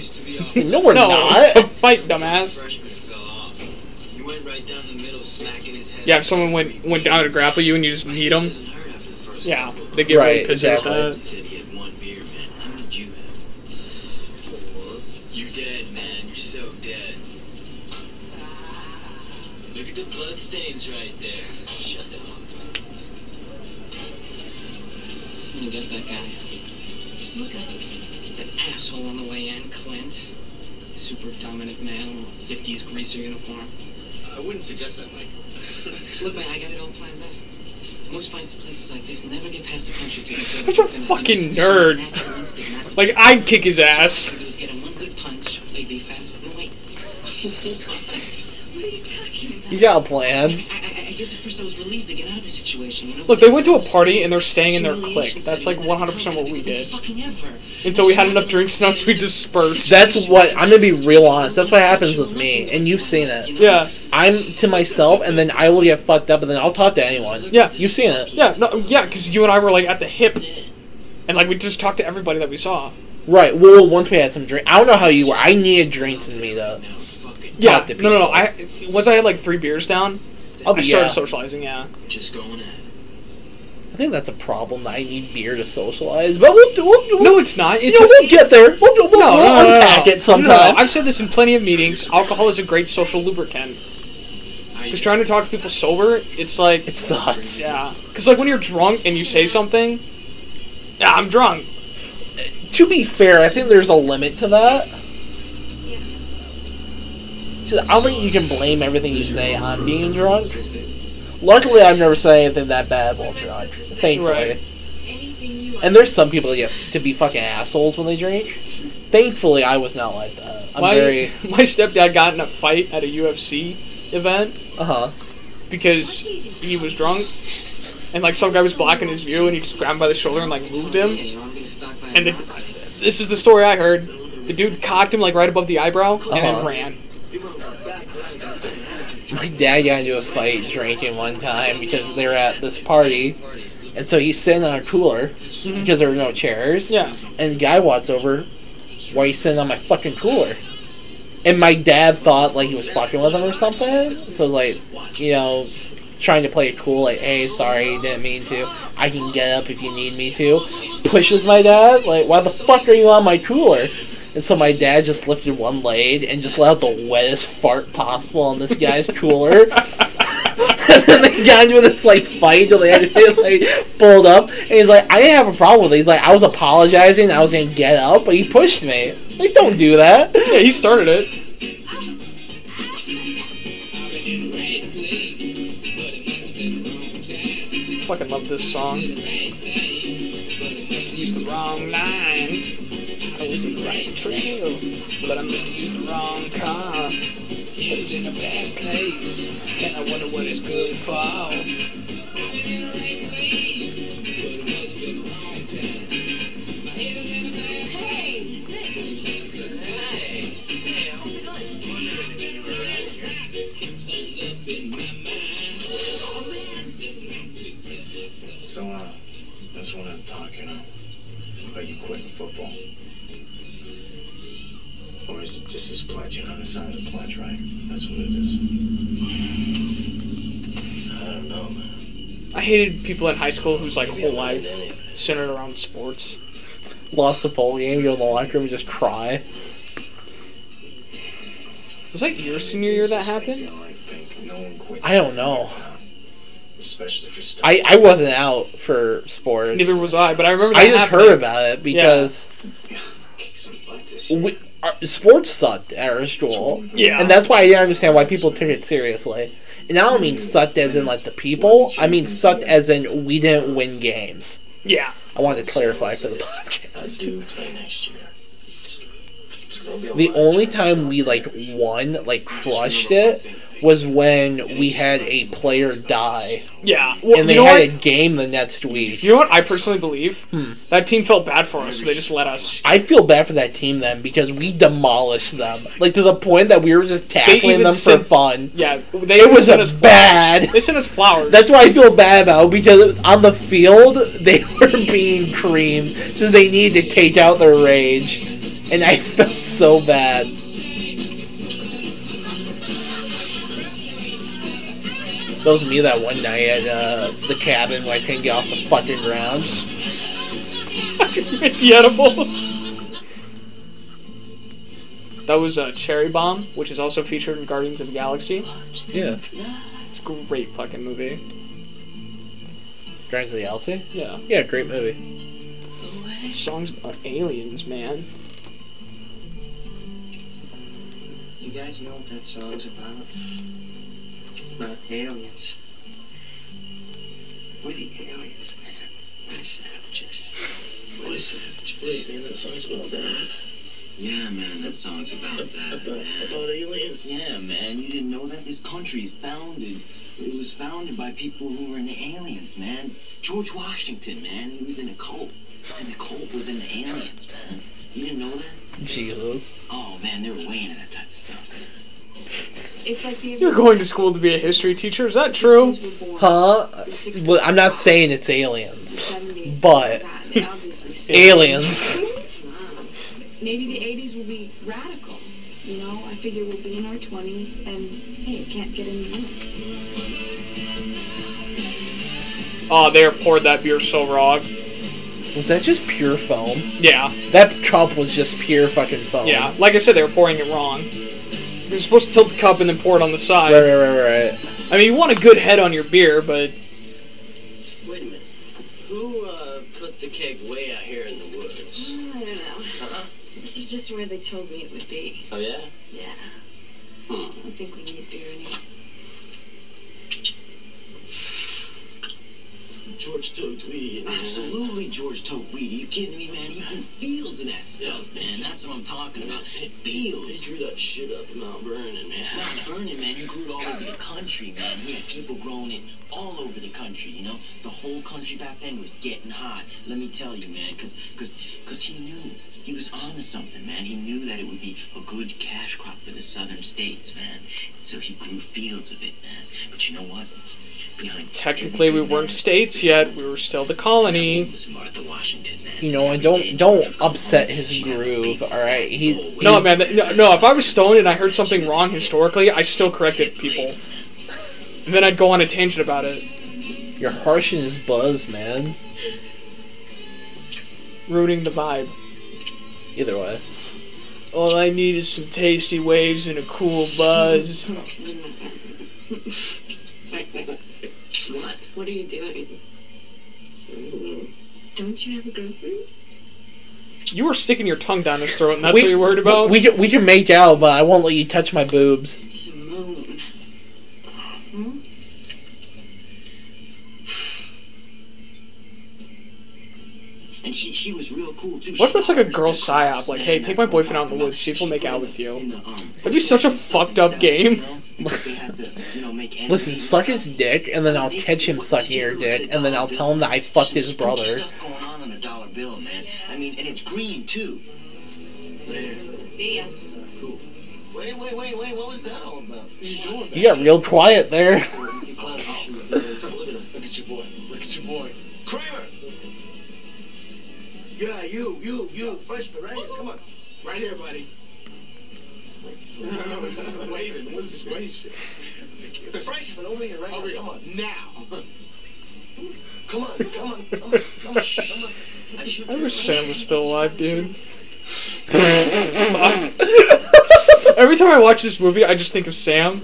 *laughs* no, we're No, not. it's a fight, dumbass. Freshman fell off. He went right down the middle, smacking his head. Yeah, if someone went went down to grapple you and you just meet them, Doesn't hurt after the first yeah, they get really Right, pissy exactly. with He that. Blood stains right there. Shut up. You get that guy. Look at him. That asshole on the way in, Clint. Super dominant male in a 50s greaser uniform. I wouldn't suggest that, Mike. *laughs* Look, man, I got it all planned out. Most fights in places like this never get past the punch or two. He's such a fucking nerd. Instinct Like. I'd kick his ass. you do is get him one good punch, play defense. No, wait. *laughs* What are you talking about? You got a plan. I, I, I guess at first I was relieved to get out of the situation. You know, Look, they went to a party and they're staying in their clique. That's like 100% what we did. Fucking ever. Until we had enough drinks nuts, we dispersed. That's what I'm gonna be real honest. That's what happens with me, and you've seen it. yeah, I'm to myself, and then I will get fucked up, and then I'll talk to anyone. Yeah. you've seen it, yeah, no, yeah, because you and I were like at the hip, and like we just talked to everybody that we saw. right? Well, once we had some drink, I don't know how you were. I needed drinks in me though. Now fucking Yeah, Talk to no, no, no. I once I had like three beers down, I'll I be started yeah. socializing. Yeah, just going in. I think that's a problem. That I need beer to socialize, but we'll, we'll, we'll no, it's not. It's you know, we'll get there. We'll, we'll, no, we'll no, no, no, unpack no. it sometime. No, no, I've said this in plenty of meetings. Alcohol is a great social lubricant. Because trying to talk to people sober, it's like, it sucks. yeah. Because like when you're drunk and you say something, yeah, I'm drunk. To be fair, I think there's a limit to that. 'Cause I don't think you can blame everything you say on being drunk. Luckily, I've never said anything that bad while drunk. Thankfully. Right. And there's some people that get to be fucking assholes when they drink. Thankfully, I was not like that. I'm my very. *laughs* my stepdad got in a fight at a UFC event Uh huh. because he was drunk, and like some guy was blocking his view, and he just grabbed him by the shoulder and like moved him. And the, this is the story I heard. The dude cocked him like right above the eyebrow and Uh-huh. then ran. My dad got into a fight drinking one time because they were at this party, and so he's sitting on a cooler mm-hmm. because there were no chairs. Yeah. And the guy walks over, why are you sitting on my fucking cooler? And my dad thought like he was fucking with him or something. So like, you know, trying to play it cool, like, hey, sorry, didn't mean to. I can get up if you need me to. Pushes my dad, like, why the fuck are you on my cooler? And so my dad just lifted one leg and just let out the wettest fart possible on this guy's cooler. *laughs* and then they got into this like fight until they had to get like pulled up. And he's like, I didn't have a problem with it. He's like, I was apologizing, I was gonna get up, but he pushed me. Like, don't do that. Yeah, he started it. Fucking love this song. Used the wrong line. I was in the trail, but I must have used the wrong car. It was in a bad place, and I wonder what it's good for. So, uh, just wanted to talk, you know, about you quitting football. Or is it just this pledge, you know, the sign of the pledge, right? That's what it is. I don't know, man. I hated people in high school whose like whole life centered around sports. Lost the bowl game, go to the locker room and just cry. Was that your senior year that happened? No one quits. I don't know. Especially if you're. I, I wasn't out for sports. Neither was I, but I remember. I just happening. heard about it because yeah. we, our, sports sucked at our school. Yeah. And that's why I didn't understand why people took it seriously. And I don't mean hmm. sucked as in like the people. I mean sucked as in we didn't win games. Yeah. I wanted to clarify for the podcast. do play next year. It's gonna be a The only time we like won, like crushed it, was when we had a player die. Yeah. Well, and they you know had what? a game the next week. You know what I personally believe? Hmm. That team felt bad for us, so they just let us. I feel bad for that team then because we demolished them, like to the point that we were just tackling them sent- for fun. Yeah, they it was sent a us flowers. bad. They sent us flowers. That's what I feel bad about because on the field *laughs* they were being creamed just they needed to take out their rage, and I *laughs* felt so bad. That was me that one night at uh, the cabin where I couldn't get off the fucking ground. *laughs* the edibles. That was uh, Cherry Bomb, which is also featured in Guardians of the Galaxy. Yeah. It's a great fucking movie. Guardians of the Galaxy? Yeah. Yeah, great movie. The song's about aliens, man. You guys know what that song's about? It's about aliens. We're the aliens, man. We're the savages. We're the savages. Wait, man, that song's about that. Yeah, man, that song's about that. About, about aliens. Yeah, man, you didn't know that? This country is founded. It was founded by people who were into aliens, man. George Washington, man, he was in a cult. And the cult was into aliens, man. You didn't know that? Jesus. Oh, man, they were way into that type of stuff. It's like the You're going to school to be a history teacher, is that true? Huh? Well, I'm not saying it's aliens, but *laughs* aliens. Maybe the 80s will be radical. You know, I figure we'll be in our 20s and, hey, it can't get any worse. Oh, they poured that beer so wrong. Was that just pure foam? Yeah. That cup was just pure fucking foam. Yeah, like I said, they were pouring it wrong. You're supposed to tilt the cup and then pour it on the side. Right, right, right, right. I mean, you want a good head on your beer, but Wait a minute. Who uh, put the keg way out here in the woods? I don't know. Huh? This is just where they told me it would be. Oh, yeah? Yeah. Hmm. I think we need beer anymore. George Tote weed. Absolutely George Tote weed. Are you kidding me, man? He even feels in that stuff, man. That's what I'm talking about. It feels. He grew that shit up in Mount Vernon, man. Mount Vernon, man. He grew it all over the country, man. He had people growing it all over the country, you know? The whole country back then was getting hot. Let me tell you, man, because cause, cause he knew. He was onto something, man. He knew that it would be a good cash crop for the southern states, man. So he grew fields of it, man. But you know what? Behind Technically, we weren't states yet. We were still the colony. was Martha Washington, man. You know, and don't don't upset his groove. All right, he's, No, man. No, no, if I was stoned and I heard something wrong historically, I still corrected people. And then I'd go on a tangent about it, You're harshing his buzz, man. ruining the vibe. Either way. All I need is some tasty waves and a cool buzz. *laughs* What? What are you doing? Mm-hmm. Don't you have a girlfriend? You were sticking your tongue down his throat, and that's we, what you're worried about? We can, we can make out, but I won't let you touch my boobs. Simone. Hmm? And he, he was real cool, too. What if that's like a girl psyop? Like, hey, take my boyfriend out in the woods, see if he'll make out with you. Um, That'd be such a fucked up game. *laughs* Listen, suck his dick, and then I'll catch him sucking your dick, and then I'll tell him that I fucked his brother. stuff going on on a dollar bill, man. I mean, and it's green, too. See ya. Cool. Wait, wait, wait, wait. What was that all about? What are you doing? You got real quiet there. Look at him. Look at your boy. Look at your boy. Kramer! Yeah, you, you, you, freshman, right here. Come on. Right here, buddy. *laughs* I was waving. What's this wave shit? The freshman over here, right Over here. here. Come on. Now. Come on, come on, come on, come on, come on. I wish Sam was still alive, dude. *laughs* Every time I watch this movie, I just think of Sam.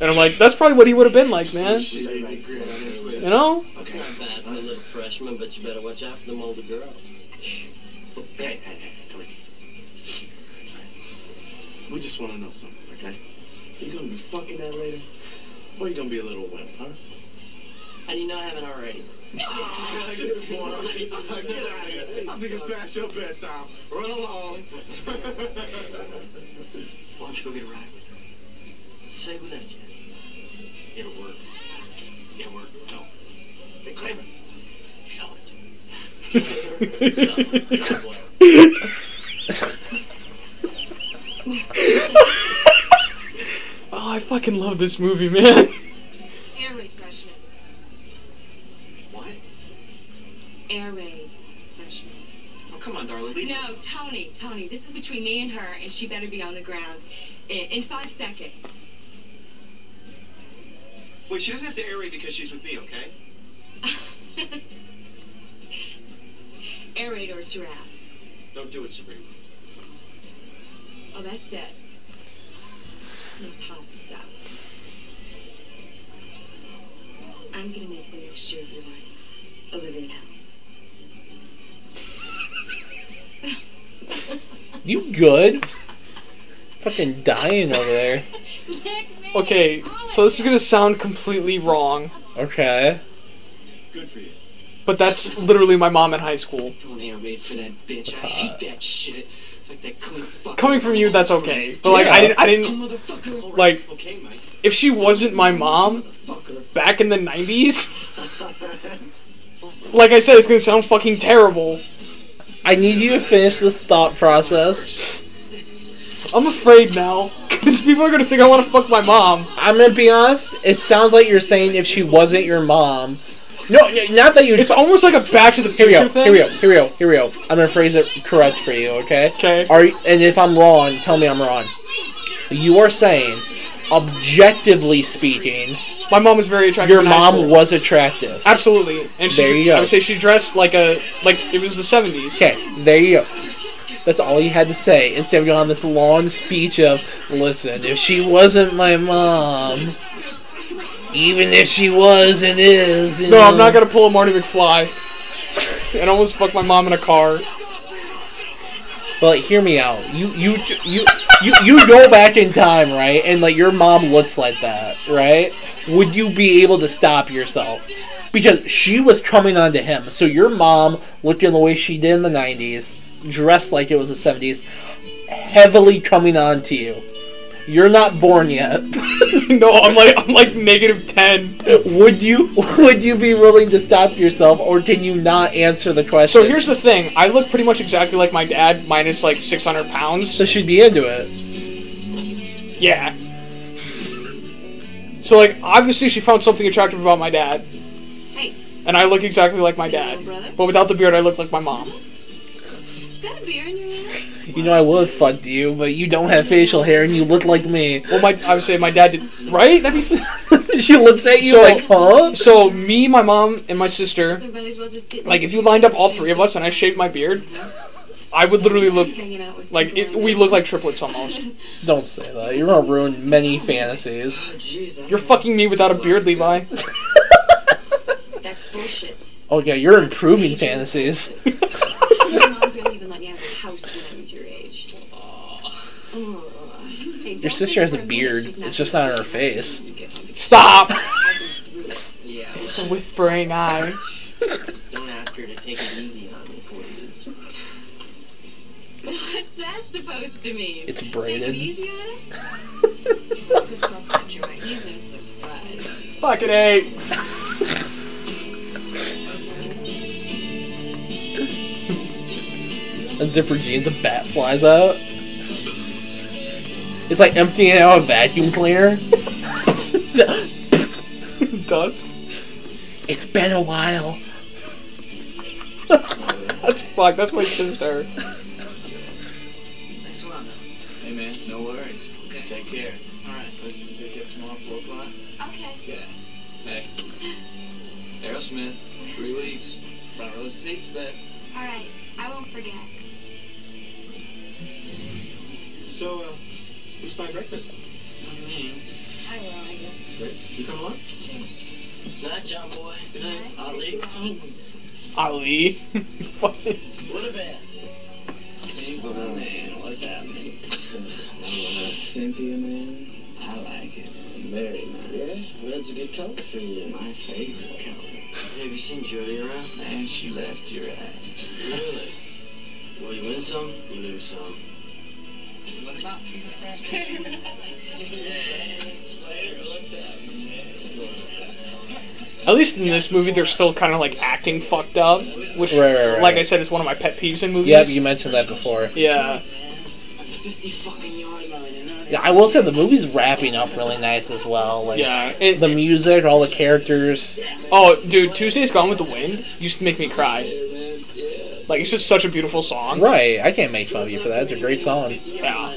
And I'm like, that's probably what he would have been like, man. You know? Not bad for a little freshman, but you better watch out for them older girls. We just want to know something, okay? You gonna be fucking that later? Or you gonna be a little wimp, huh? How do you know I haven't already? Get out of here. I think it's past your bedtime. Run along. Why don't you go get a ride with her? Say we left you. It'll work. It'll work. No. Hey, Kramer. Show *laughs* *laughs* *laughs* Oh, I fucking love this movie, man. Air raid freshman. What? Air raid freshman. Oh, come on, darling. No, Tony, Tony, this is between me and her, and she better be on the ground in, in five seconds. Wait, she doesn't have to air raid because she's with me, okay? *laughs* Air raid or it's your ass. Don't do it, Sabrina. Oh, that's it. This hot stuff. I'm gonna make the next year of your life a living hell. *laughs* You good? Fucking dying over there. Okay, so this is gonna sound completely wrong, Okay. Good for you. But that's literally my mom in high school. Don't air raid for that bitch. I hate that shit. It's like that clean. Coming from you, that's okay. But like, I didn't, I didn't, like, if she wasn't my mom back in the '90s, like I said, it's gonna sound fucking terrible. I need you to finish this thought process. I'm afraid now, because people are gonna think I want to fuck my mom. I'm gonna be honest. It sounds like you're saying if she wasn't your mom. No, not that you. It's almost like a Back to the Future Here we go. thing. Here we go. Here we go. Here we go. I'm gonna phrase it correct for you. Okay. Okay. Are you, and if I'm wrong, tell me I'm wrong. You are saying, objectively speaking, My mom was very attractive. your mom was attractive. absolutely, and she, There you go. I would say she dressed like a like it was the '70s. Okay, there you go. That's all you had to say instead of going on this long speech of, listen, if she wasn't my mom, even if she was and is, you No, I'm not gonna pull a Marty McFly and almost fuck my mom in a car. But hear me out. You you you you you go back in time, right? And like your mom looks like that, right? Would you be able to stop yourself? because she was coming on to him. So your mom, looking the way she did in the '90s, dressed like it was the '70s, heavily coming on to you. You're not born yet. *laughs* no, I'm like I'm like negative ten. would you would you be willing to stop yourself, or can you not answer the question? So here's the thing: I look pretty much exactly like my dad, minus like 600 pounds. So she'd be into it. Yeah. So like, obviously, she found something attractive about my dad, Hey, and I look exactly like my dad, brother. but without the beard, I look like my mom. is that a beer in your ear? You know I would have fucked you, but you don't have facial hair and you look like me. Well, my I would say my dad did right. That'd be. *laughs* she looks at you So- like, huh? So me, my mom, and my sister, might as well just get like if you lined up all three of us and I shaved my beard, I would literally look hanging like it, we look like triplets almost. *laughs* Don't say that. You're gonna ruin many fantasies. Oh, you're fucking me without a beard, Levi. *laughs* That's bullshit. Oh yeah, you're improving fantasies. Your mom barely even let me out of the house when I was your age. Ugh. Hey, Your don't sister has a beard. It's just not on her face. Stop. *laughs* *laughs* Yeah. The whispering eye. *laughs* Don't ask her to take it easy on me, please. What's that supposed to mean? It's Take it braided. easy on it? Let's go smoke that joint. He's in for a surprise. Fucking a. A zipper jeans, a bat flies out. It's like emptying out a vacuum cleaner. *laughs* does. It's been a while. That's fuck. That's my sister. Thanks a lot. Hey man, no worries. Okay. Take care. Alright. Listen, pick you up tomorrow, 4 o'clock? Okay. Okay. Hey. *laughs* Aerosmith, three weeks. Front row seats, babe. All right. I won't forget. So, uh, who's buying breakfast? I will, I guess. Great. You come along? Night, John boy. Good night. I'll. Ali. Fucking- *laughs* What a bed. Oh man, what's happening? Cynthia, man. I like it. Very nice. Yeah, red's a good color for you. My favorite color. Have you seen Julie around? And she left your ass. Really? Well, you win some, you lose some. At least in this movie, they're still kind of like acting fucked up, which, Right, right, right. like I said, is one of my pet peeves in movies. Yep, you mentioned that before. Yeah. 50 fucking yard line and I Yeah, I will say the movie's wrapping up really nice as well. Like Yeah. It, the music, all the characters. oh, dude, Tuesday's Gone with the Wind used to make me cry. Like it's just such a beautiful song. Right, I can't make fun of you for that. It's a great song. Yeah.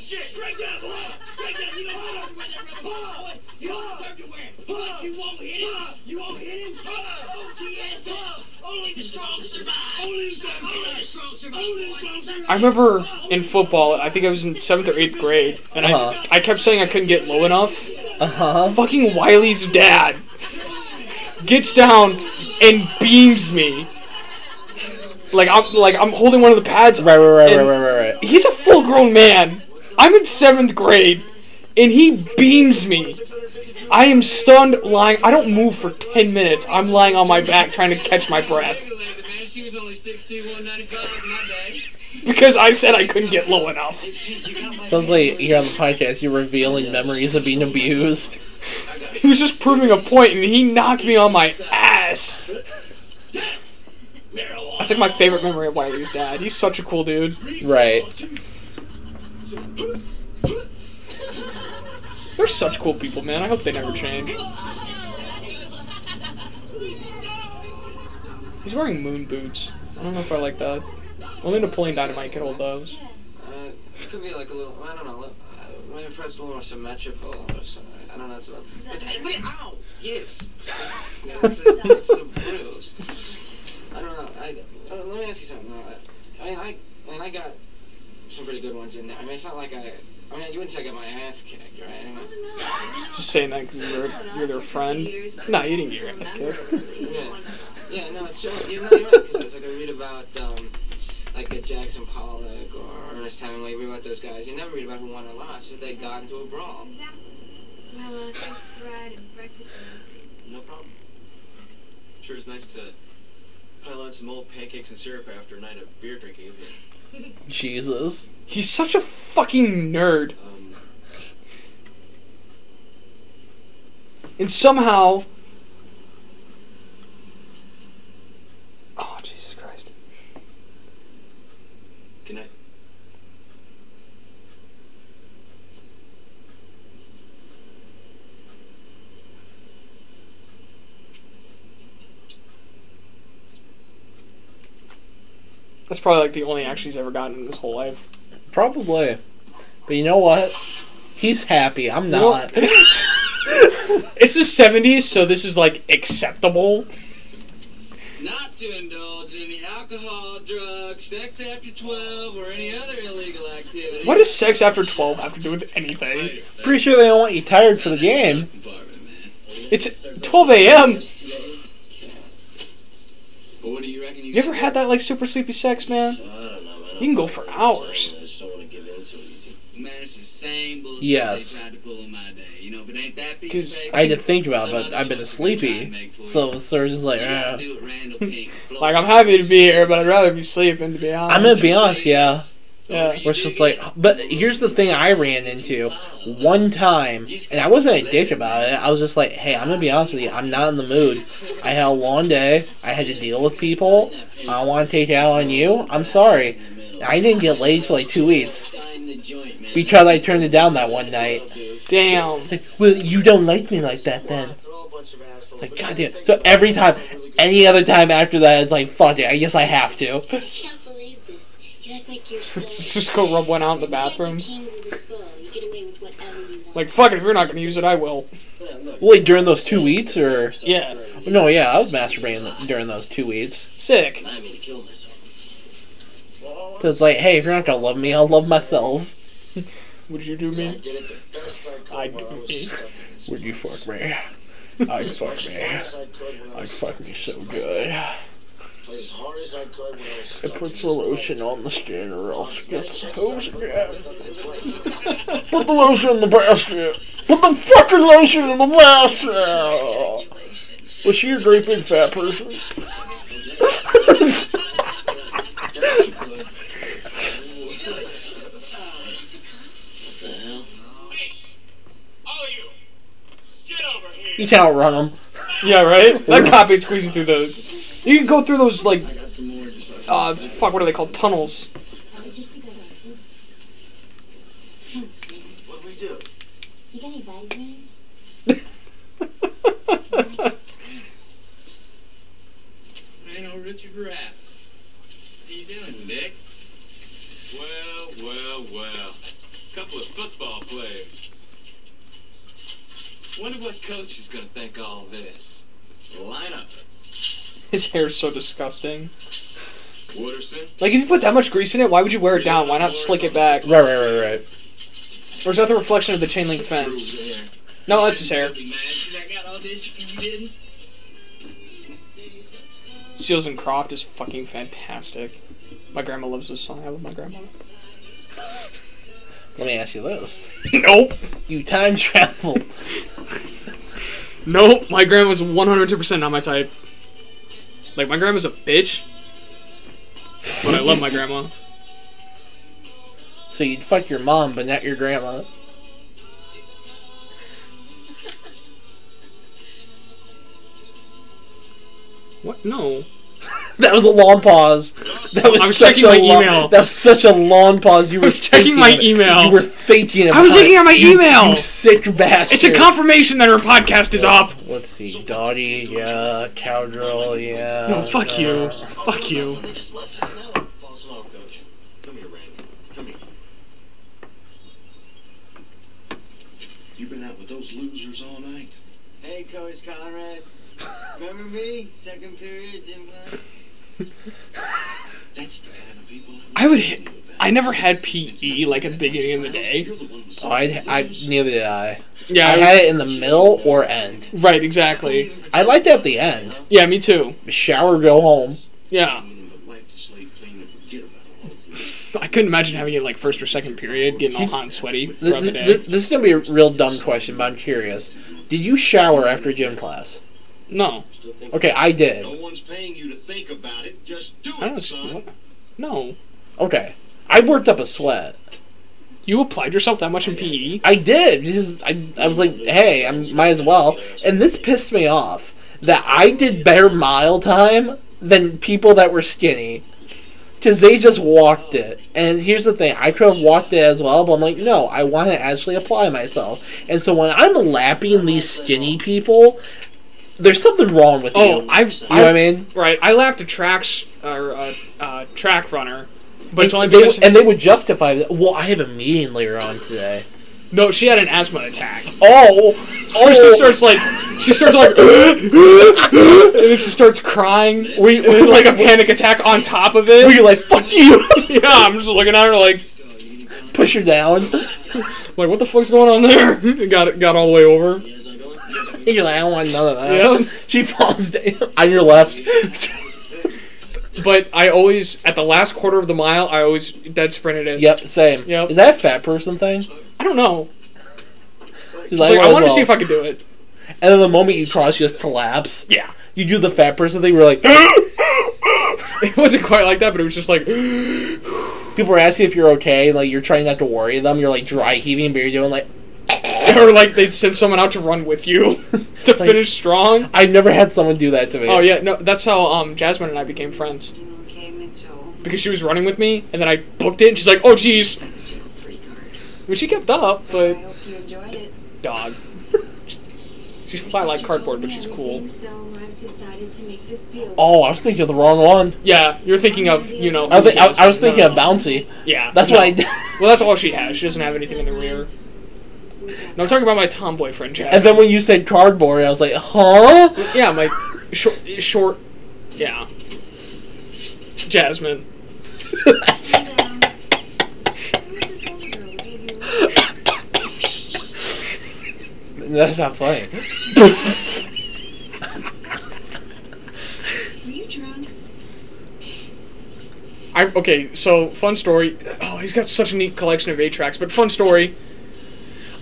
Stink on shit. Breakdown, boy! Breakdown, you don't deserve to wear that rebel gray, boy. You don't deserve to wear it. But you won't hit him. You won't hit him. OTS. Only the strong survive. Only the strong survive. Only the strong survive. Only the strong. I remember in football, I think I was in seventh or eighth grade, and Uh-huh. I I kept saying I couldn't get low enough. Uh huh. Fucking Wiley's dad gets down and beams me. Like I'm like I'm holding one of the pads. Right, right, right, right, right, right, right. He's a full grown man. I'm in seventh grade, and he beams me. I am stunned, lying. I don't move for ten minutes. I'm lying on my back trying to catch my breath Man, she was only 6'2", 195 in my day. because I said I couldn't get low enough. Sounds like here on the podcast you're revealing memories of being abused. He was just proving a point, and he knocked me on my ass. That's like my favorite memory of Wiley's dad. He's such a cool dude. Right. They're such cool people, man. I hope they never change. He's wearing moon boots. I don't know if I like that. Only Napoleon Dynamite can hold those. Uh, it could be like a little, I don't know, look, uh, maybe perhaps a little more symmetrical or something. I don't know. It's a little, Is that but, better? but, ow! Yes. *laughs* Yeah, it's, a, it's a bruise. I don't know. I, uh, let me ask you something. though. I, I mean, I, I mean, I got some pretty good ones in there. I mean, it's not like I. I mean, you wouldn't say I got my ass kicked, right? I mean, Just saying that because you're, you're their friend. No, you didn't get your ass kicked. Yeah, yeah, no, it's true. You're not you're right because it's like I read about um, like a Jackson Pollock or Ernest Hemingway. You read about those guys. You never read about who won or lost. Just they got into a brawl. Exactly. Well, uh, thanks for the and breakfast. No problem. Sure is nice to pile on some old pancakes and syrup after a night of beer drinking, isn't it? *laughs* Jesus. He's such a fucking nerd. Um, And somehow. Oh, Jesus Christ. good night. That's probably like the only action he's ever gotten in his whole life. Probably. But you know what? He's happy. I'm know- not. *laughs* It's the 70s, so this is like acceptable. Not to indulge in any alcohol, drugs, sex after 12, or any other illegal activity. What does sex after 12 have to do with anything? Pretty sure they don't want you tired for the game. It's 12 a.m. But what do you reckon you You ever had that like super sleepy sex, man? I don't know, man. You can go for hours. I just don't want to give in so easy. Man, it's the same bullshit Yes. they tried to pull in my day. You know, if it ain't that piece 'Cause of paper, I had to think about it, but I've been choice we can try and sleepy. make So you. Surge is like, You gotta eh. do it Randall Pink. *laughs* Blow Like, I'm happy to be here, but I'd rather be sleeping, to be honest. I'm gonna be honest, yeah. Uh, yeah. Where it's just like, but here's the thing I ran into one time, and I wasn't a dick about it. I was just like, hey, I'm gonna be honest with you, I'm not in the mood. I had a long day. I had to deal with people. I don't want to take it out on you. I'm sorry. I didn't get laid for like two weeks Sign the joint, man. because I turned it down that one night. Damn. Like, well, you don't like me like that then. It's like, goddamn. So every time, any other time after that, it's like, fuck it. I guess I have to. *laughs* Just go rub one out in the bathroom. Kings of the skull. You get away with whatever you want. Like, fuck it, if you're not gonna use it, I will. Wait, during those two weeks, or Yeah. no? Yeah, I was masturbating during those two weeks. Sick. I mean to kill myself. So it's like, hey, if you're not gonna love me, I'll love myself. *laughs* Would you do me? did it the best I could I while I do me. stuck in. Would you fuck me? I'd fuck *laughs* me. I could when I I'd fuck me so good. Played as hard as I could when I was It stuck in puts the lotion on the skin or else it gets hose in again. *laughs* Put the lotion in the basket. Put the fucking lotion in the basket. Was she a great big fat person? What the hell? All you! Get over here! You can't outrun them. Yeah, right? That cop ain't squeezing through the. You can go through those, like. Uh, fuck, what are they called? Tunnels. Richard Rapp. How you doing, Dick? Well, well, well. Couple of football players. Wonder what coach is gonna think all this. Lineup. His hair's so disgusting. Wooderson. Like, if you put that much grease in it, why would you wear it down? Why not slick it back? Right, right, right, right. Or is that the reflection of the chain link fence? No, that's his hair. Don't be mad 'cause I got all this and you didn't. Seals and Crofts is fucking fantastic. My grandma loves this song. I love my grandma. Let me ask you this: Nope. You time travel. *laughs* Nope. My grandma's 102% not my type. Like, my grandma's a bitch. But I love my grandma. So you'd fuck your mom, but not your grandma. What? No. That was a long pause. That was I was such checking a my long, email. That was such a long pause. You were was checking my email. You were thinking about I was looking it. at my You- email. You sick bastard. It's a confirmation that her podcast is up. Let's see, Dottie, yeah, Cowgirl, yeah. No, fuck you. uh, Fuck you. Just left just now. False alarm, coach. Come here, Randy. Come here. You've been out with those losers all night. Hey, Coach Conrad. Remember me? Second period, gym class? That's the kind of people I would. hit- I never had PE like at the beginning of the day. Oh, I, I neither did I. Yeah, I I had was- it in the middle or end. Right, exactly. I liked it at the end. Yeah, me too. Shower, go home. Yeah. Wipe the slate clean and forget about all of this. I couldn't imagine having it like first or second period, getting all hot and sweaty throughout the day. this is gonna be a real dumb question, but I'm curious. Did you shower after gym class? No. Okay, I did. No one's paying you to think about it. Just do I it, don't. son. No. Okay, I worked up a sweat. You applied yourself that much in? PE? I did. Just, I, I was like, hey, I might as well. And this pissed me off that I did better mile time than people that were skinny. Because they just walked it. And here's the thing I could have walked it as well, but I'm like, no, I want to actually apply myself. And so when I'm lapping these skinny people, there's something wrong with Oh, you. I've. You know what I mean? Right. I lapped a tracks or a uh, track runner, but it's and, only they, because. and they would justify that. Well, I have a meeting later on today. no, she had an asthma attack. Oh, So oh. she starts like, she starts like, *laughs* and then she starts crying with like a panic attack on top of it. Were you like, fuck you? *laughs* yeah, I'm just looking at her like, Push her down. *laughs* like what the fuck's going on there? got it, got all the way over. *laughs* You're like, I don't want none of that. Yeah. *laughs* She falls down on your left. *laughs* But I always, at the last quarter of the mile, I always dead sprinted in. Yep, same. Yep. Is that a fat person thing? I don't know. She's like, I oh, want to see if I could do it. And then the moment you cross, you just collapse. Yeah. You do the fat person thing. We're like, It wasn't quite like that, but it was just like, *gasps* people are asking if you're okay. Like you're trying not to worry them. You're like dry heaving, but you're doing like. *laughs* or like they'd send someone out to run with you *laughs* to finish strong. I've never had someone do that to me. Oh yeah, no, that's how um Jasmine and I became friends. Because she was running with me, and then I booked it, and she's like, "Oh, jeez." Well, she kept up, but I hope you enjoyed it. dog. *laughs* She's flat like cardboard, but she's cool. So I've decided to make this deal. Oh, I was thinking of the wrong one. Yeah, you're thinking of you know. I, think, I, I was thinking No, of no, no. Bouncy. Yeah, That's no. what I did. Well, that's all she has. She doesn't have anything in the rear. No, I'm talking about my tomboy friend Jasmine. And then when you said cardboard, I was like, huh? yeah, my short, short, yeah, Jasmine. *laughs* That's not funny. Are you drunk? I okay. So fun story. Oh, he's got such a neat collection of eight tracks. But fun story.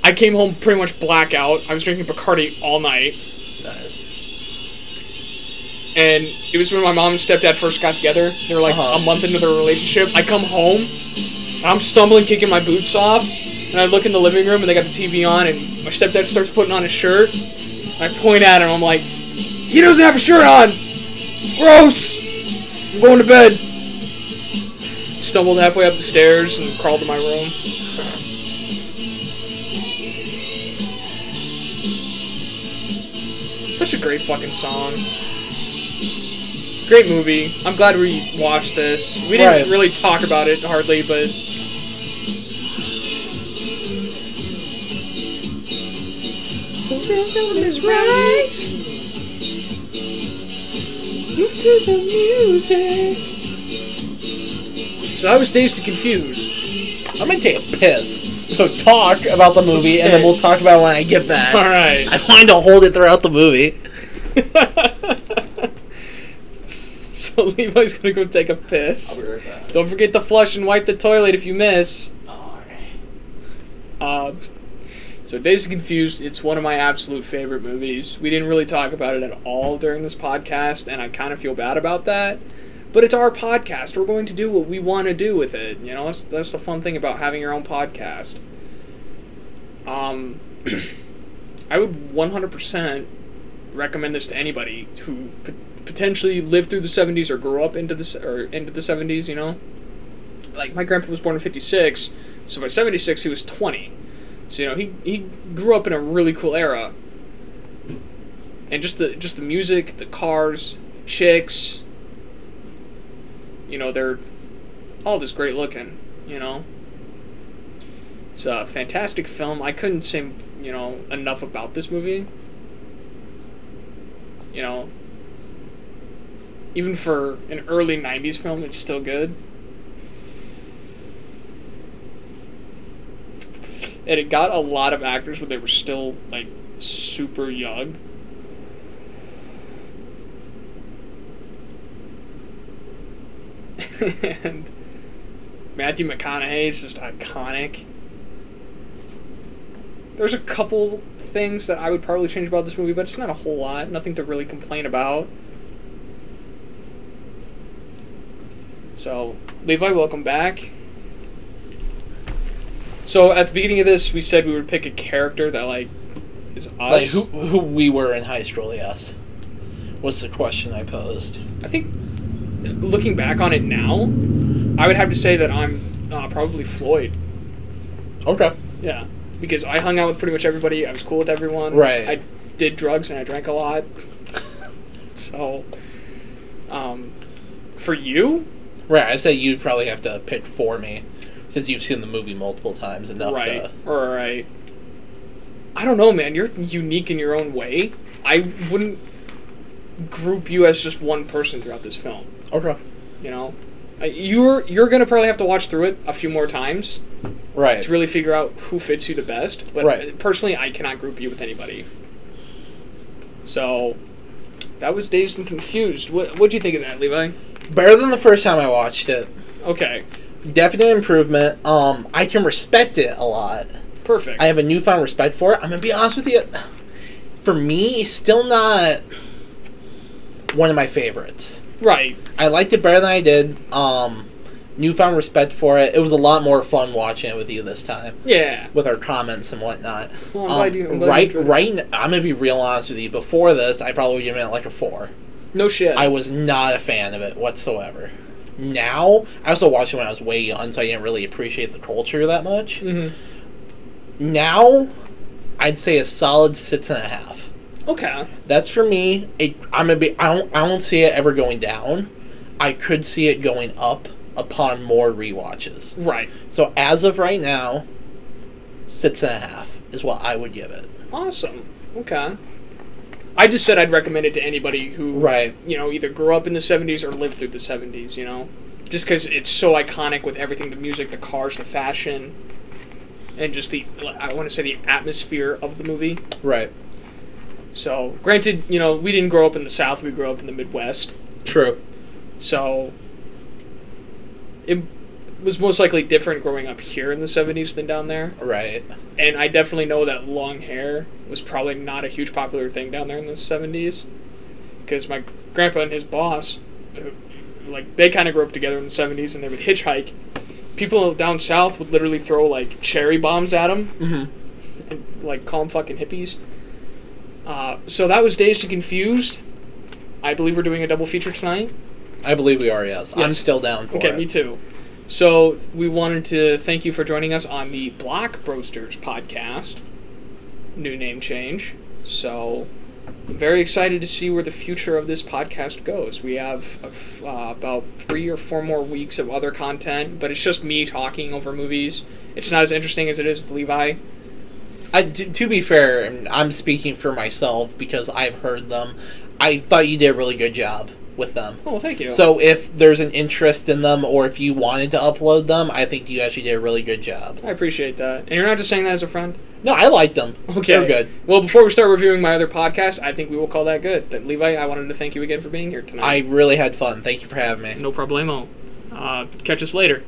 I came home pretty much blackout. I was drinking Bacardi all night. And it was when my mom and stepdad first got together. They were like Uh-huh. a month into their relationship. I come home, and I'm stumbling, kicking my boots off, and I look in the living room, and they got the TV on, and my stepdad starts putting on his shirt. I point at him. I'm like, "He doesn't have a shirt on. Gross. I'm going to bed." Stumbled halfway up the stairs and crawled to my room. Such a great fucking song. Great movie. I'm glad we watched this. We didn't Right. really talk about it hardly, but is right. Move to the music. So I was dazed and confused. I'm gonna take a piss. So talk about the movie, and then we'll talk about it when I get back. All right. I wanted to hold it throughout the movie. *laughs* So Levi's gonna go take a piss. I'll be right back. Don't forget to flush and wipe the toilet if you miss. Uh, so Dazed and Confused, it's one of my absolute favorite movies. We didn't really talk about it at all during this podcast, and I kind of feel bad about that. But it's our podcast. We're going to do what we want to do with it. You know, that's, that's the fun thing about having your own podcast. Um, *clears throat* I would 100% recommend this to anybody who potentially lived through the 70s or grew up into the or into the 70s, you know? Like my grandpa was born in 56, so by 76 he was 20. So you know, he he grew up in a really cool era. And just the just the music, the cars, chicks, you know, they're all just great looking, you know. It's a fantastic film. I couldn't say you know enough about this movie. You know, even for an early '90s film, it's still good. And it got a lot of actors when they were still like super young. *laughs* and Matthew McConaughey is just iconic. There's a couple things that I would probably change about this movie, but it's not a whole lot. Nothing to really complain about. So, Levi, welcome back. So, at the beginning of this, we said we would pick a character that, like, is us. Like who who we were in high school, yes. Was the question I posed. I think, looking back on it now, I would have to say that I'm uh, probably Floyd. Okay. Yeah, because I hung out with pretty much everybody. I was cool with everyone. Right. I did drugs and I drank a lot. *laughs* so, um, for you, Right, I say you'd probably have to pick for me. Because you've seen the movie multiple times enough right, to right. I don't know, man. You're unique in your own way. I wouldn't group you as just one person throughout this film. Okay. You know, you're you're gonna probably have to watch through it a few more times Right. to really figure out who fits you the best. But Right. personally, I cannot group you with anybody. So that was dazed and confused. What what'd you think of that, Levi? Better than the first time I watched it. Okay, Definite improvement. Um, I can respect it a lot. perfect. I have a newfound respect for it. I'm gonna be honest with you. For me, it's still not one of my favorites. Right. I liked it better than I did. Um, newfound respect for it. It was a lot more fun watching it with you this time, Yeah. with our comments and whatnot. Well, I'm Um, glad you. I'm glad you right, it. right. n- I'm gonna be real honest with you. Before this, I probably would give it like a four. No shit. I was not a fan of it whatsoever. Now, I also watched it when I was way young, so I didn't really appreciate the culture that much. Mhm. Now, I'd say a solid six and a half. Okay. That's for me. It, I'm gonna be. I don't. I don't see it ever going down. I could see it going up upon more rewatches. Right. So as of right now, six and a half is what I would give it. Awesome. Okay. I just said I'd recommend it to anybody who, Right. you know, either grew up in the '70s or lived through the '70s. You know, just because it's so iconic with everything—the music, the cars, the fashion, and just the I want to say the atmosphere of the movie. Right. So, granted, you know, we didn't grow up in the South; we grew up in the Midwest. True. So, it was most likely different growing up here in the '70s than down there. Right. And I definitely know that long hair was probably not a huge popular thing down there in the 70s. Because my grandpa and his boss, uh, like, they kind of grew up together in the 70s and they would hitchhike. People down south would literally throw, like, cherry bombs at them Mm-hmm. and, like, call them fucking hippies. Uh, so that was Dazed and Confused. I believe we're doing a double feature tonight. I believe we are. Yes. I'm still down for Okay, it. me too. So we wanted to thank you for joining us on the Block Broasters podcast. New name change. So very excited to see where the future of this podcast goes. We have a f- uh, about three or four more weeks of other content, but it's just me talking over movies. It's not as interesting as it is with Levi. I, to, to be fair, and I'm speaking for myself because I've heard them. I thought you did a really good job with them. Oh, thank you. So if there's an interest in them, or if you wanted to upload them, I think you actually did a really good job. I appreciate that. And you're not just saying that as a friend? No, I liked them. Okay. They're good. Well, before we start reviewing my other podcast, I think we will call that good. Levi, I wanted to thank you again for being here tonight. I really had fun. Thank you for having me. No problemo. Uh, catch us later.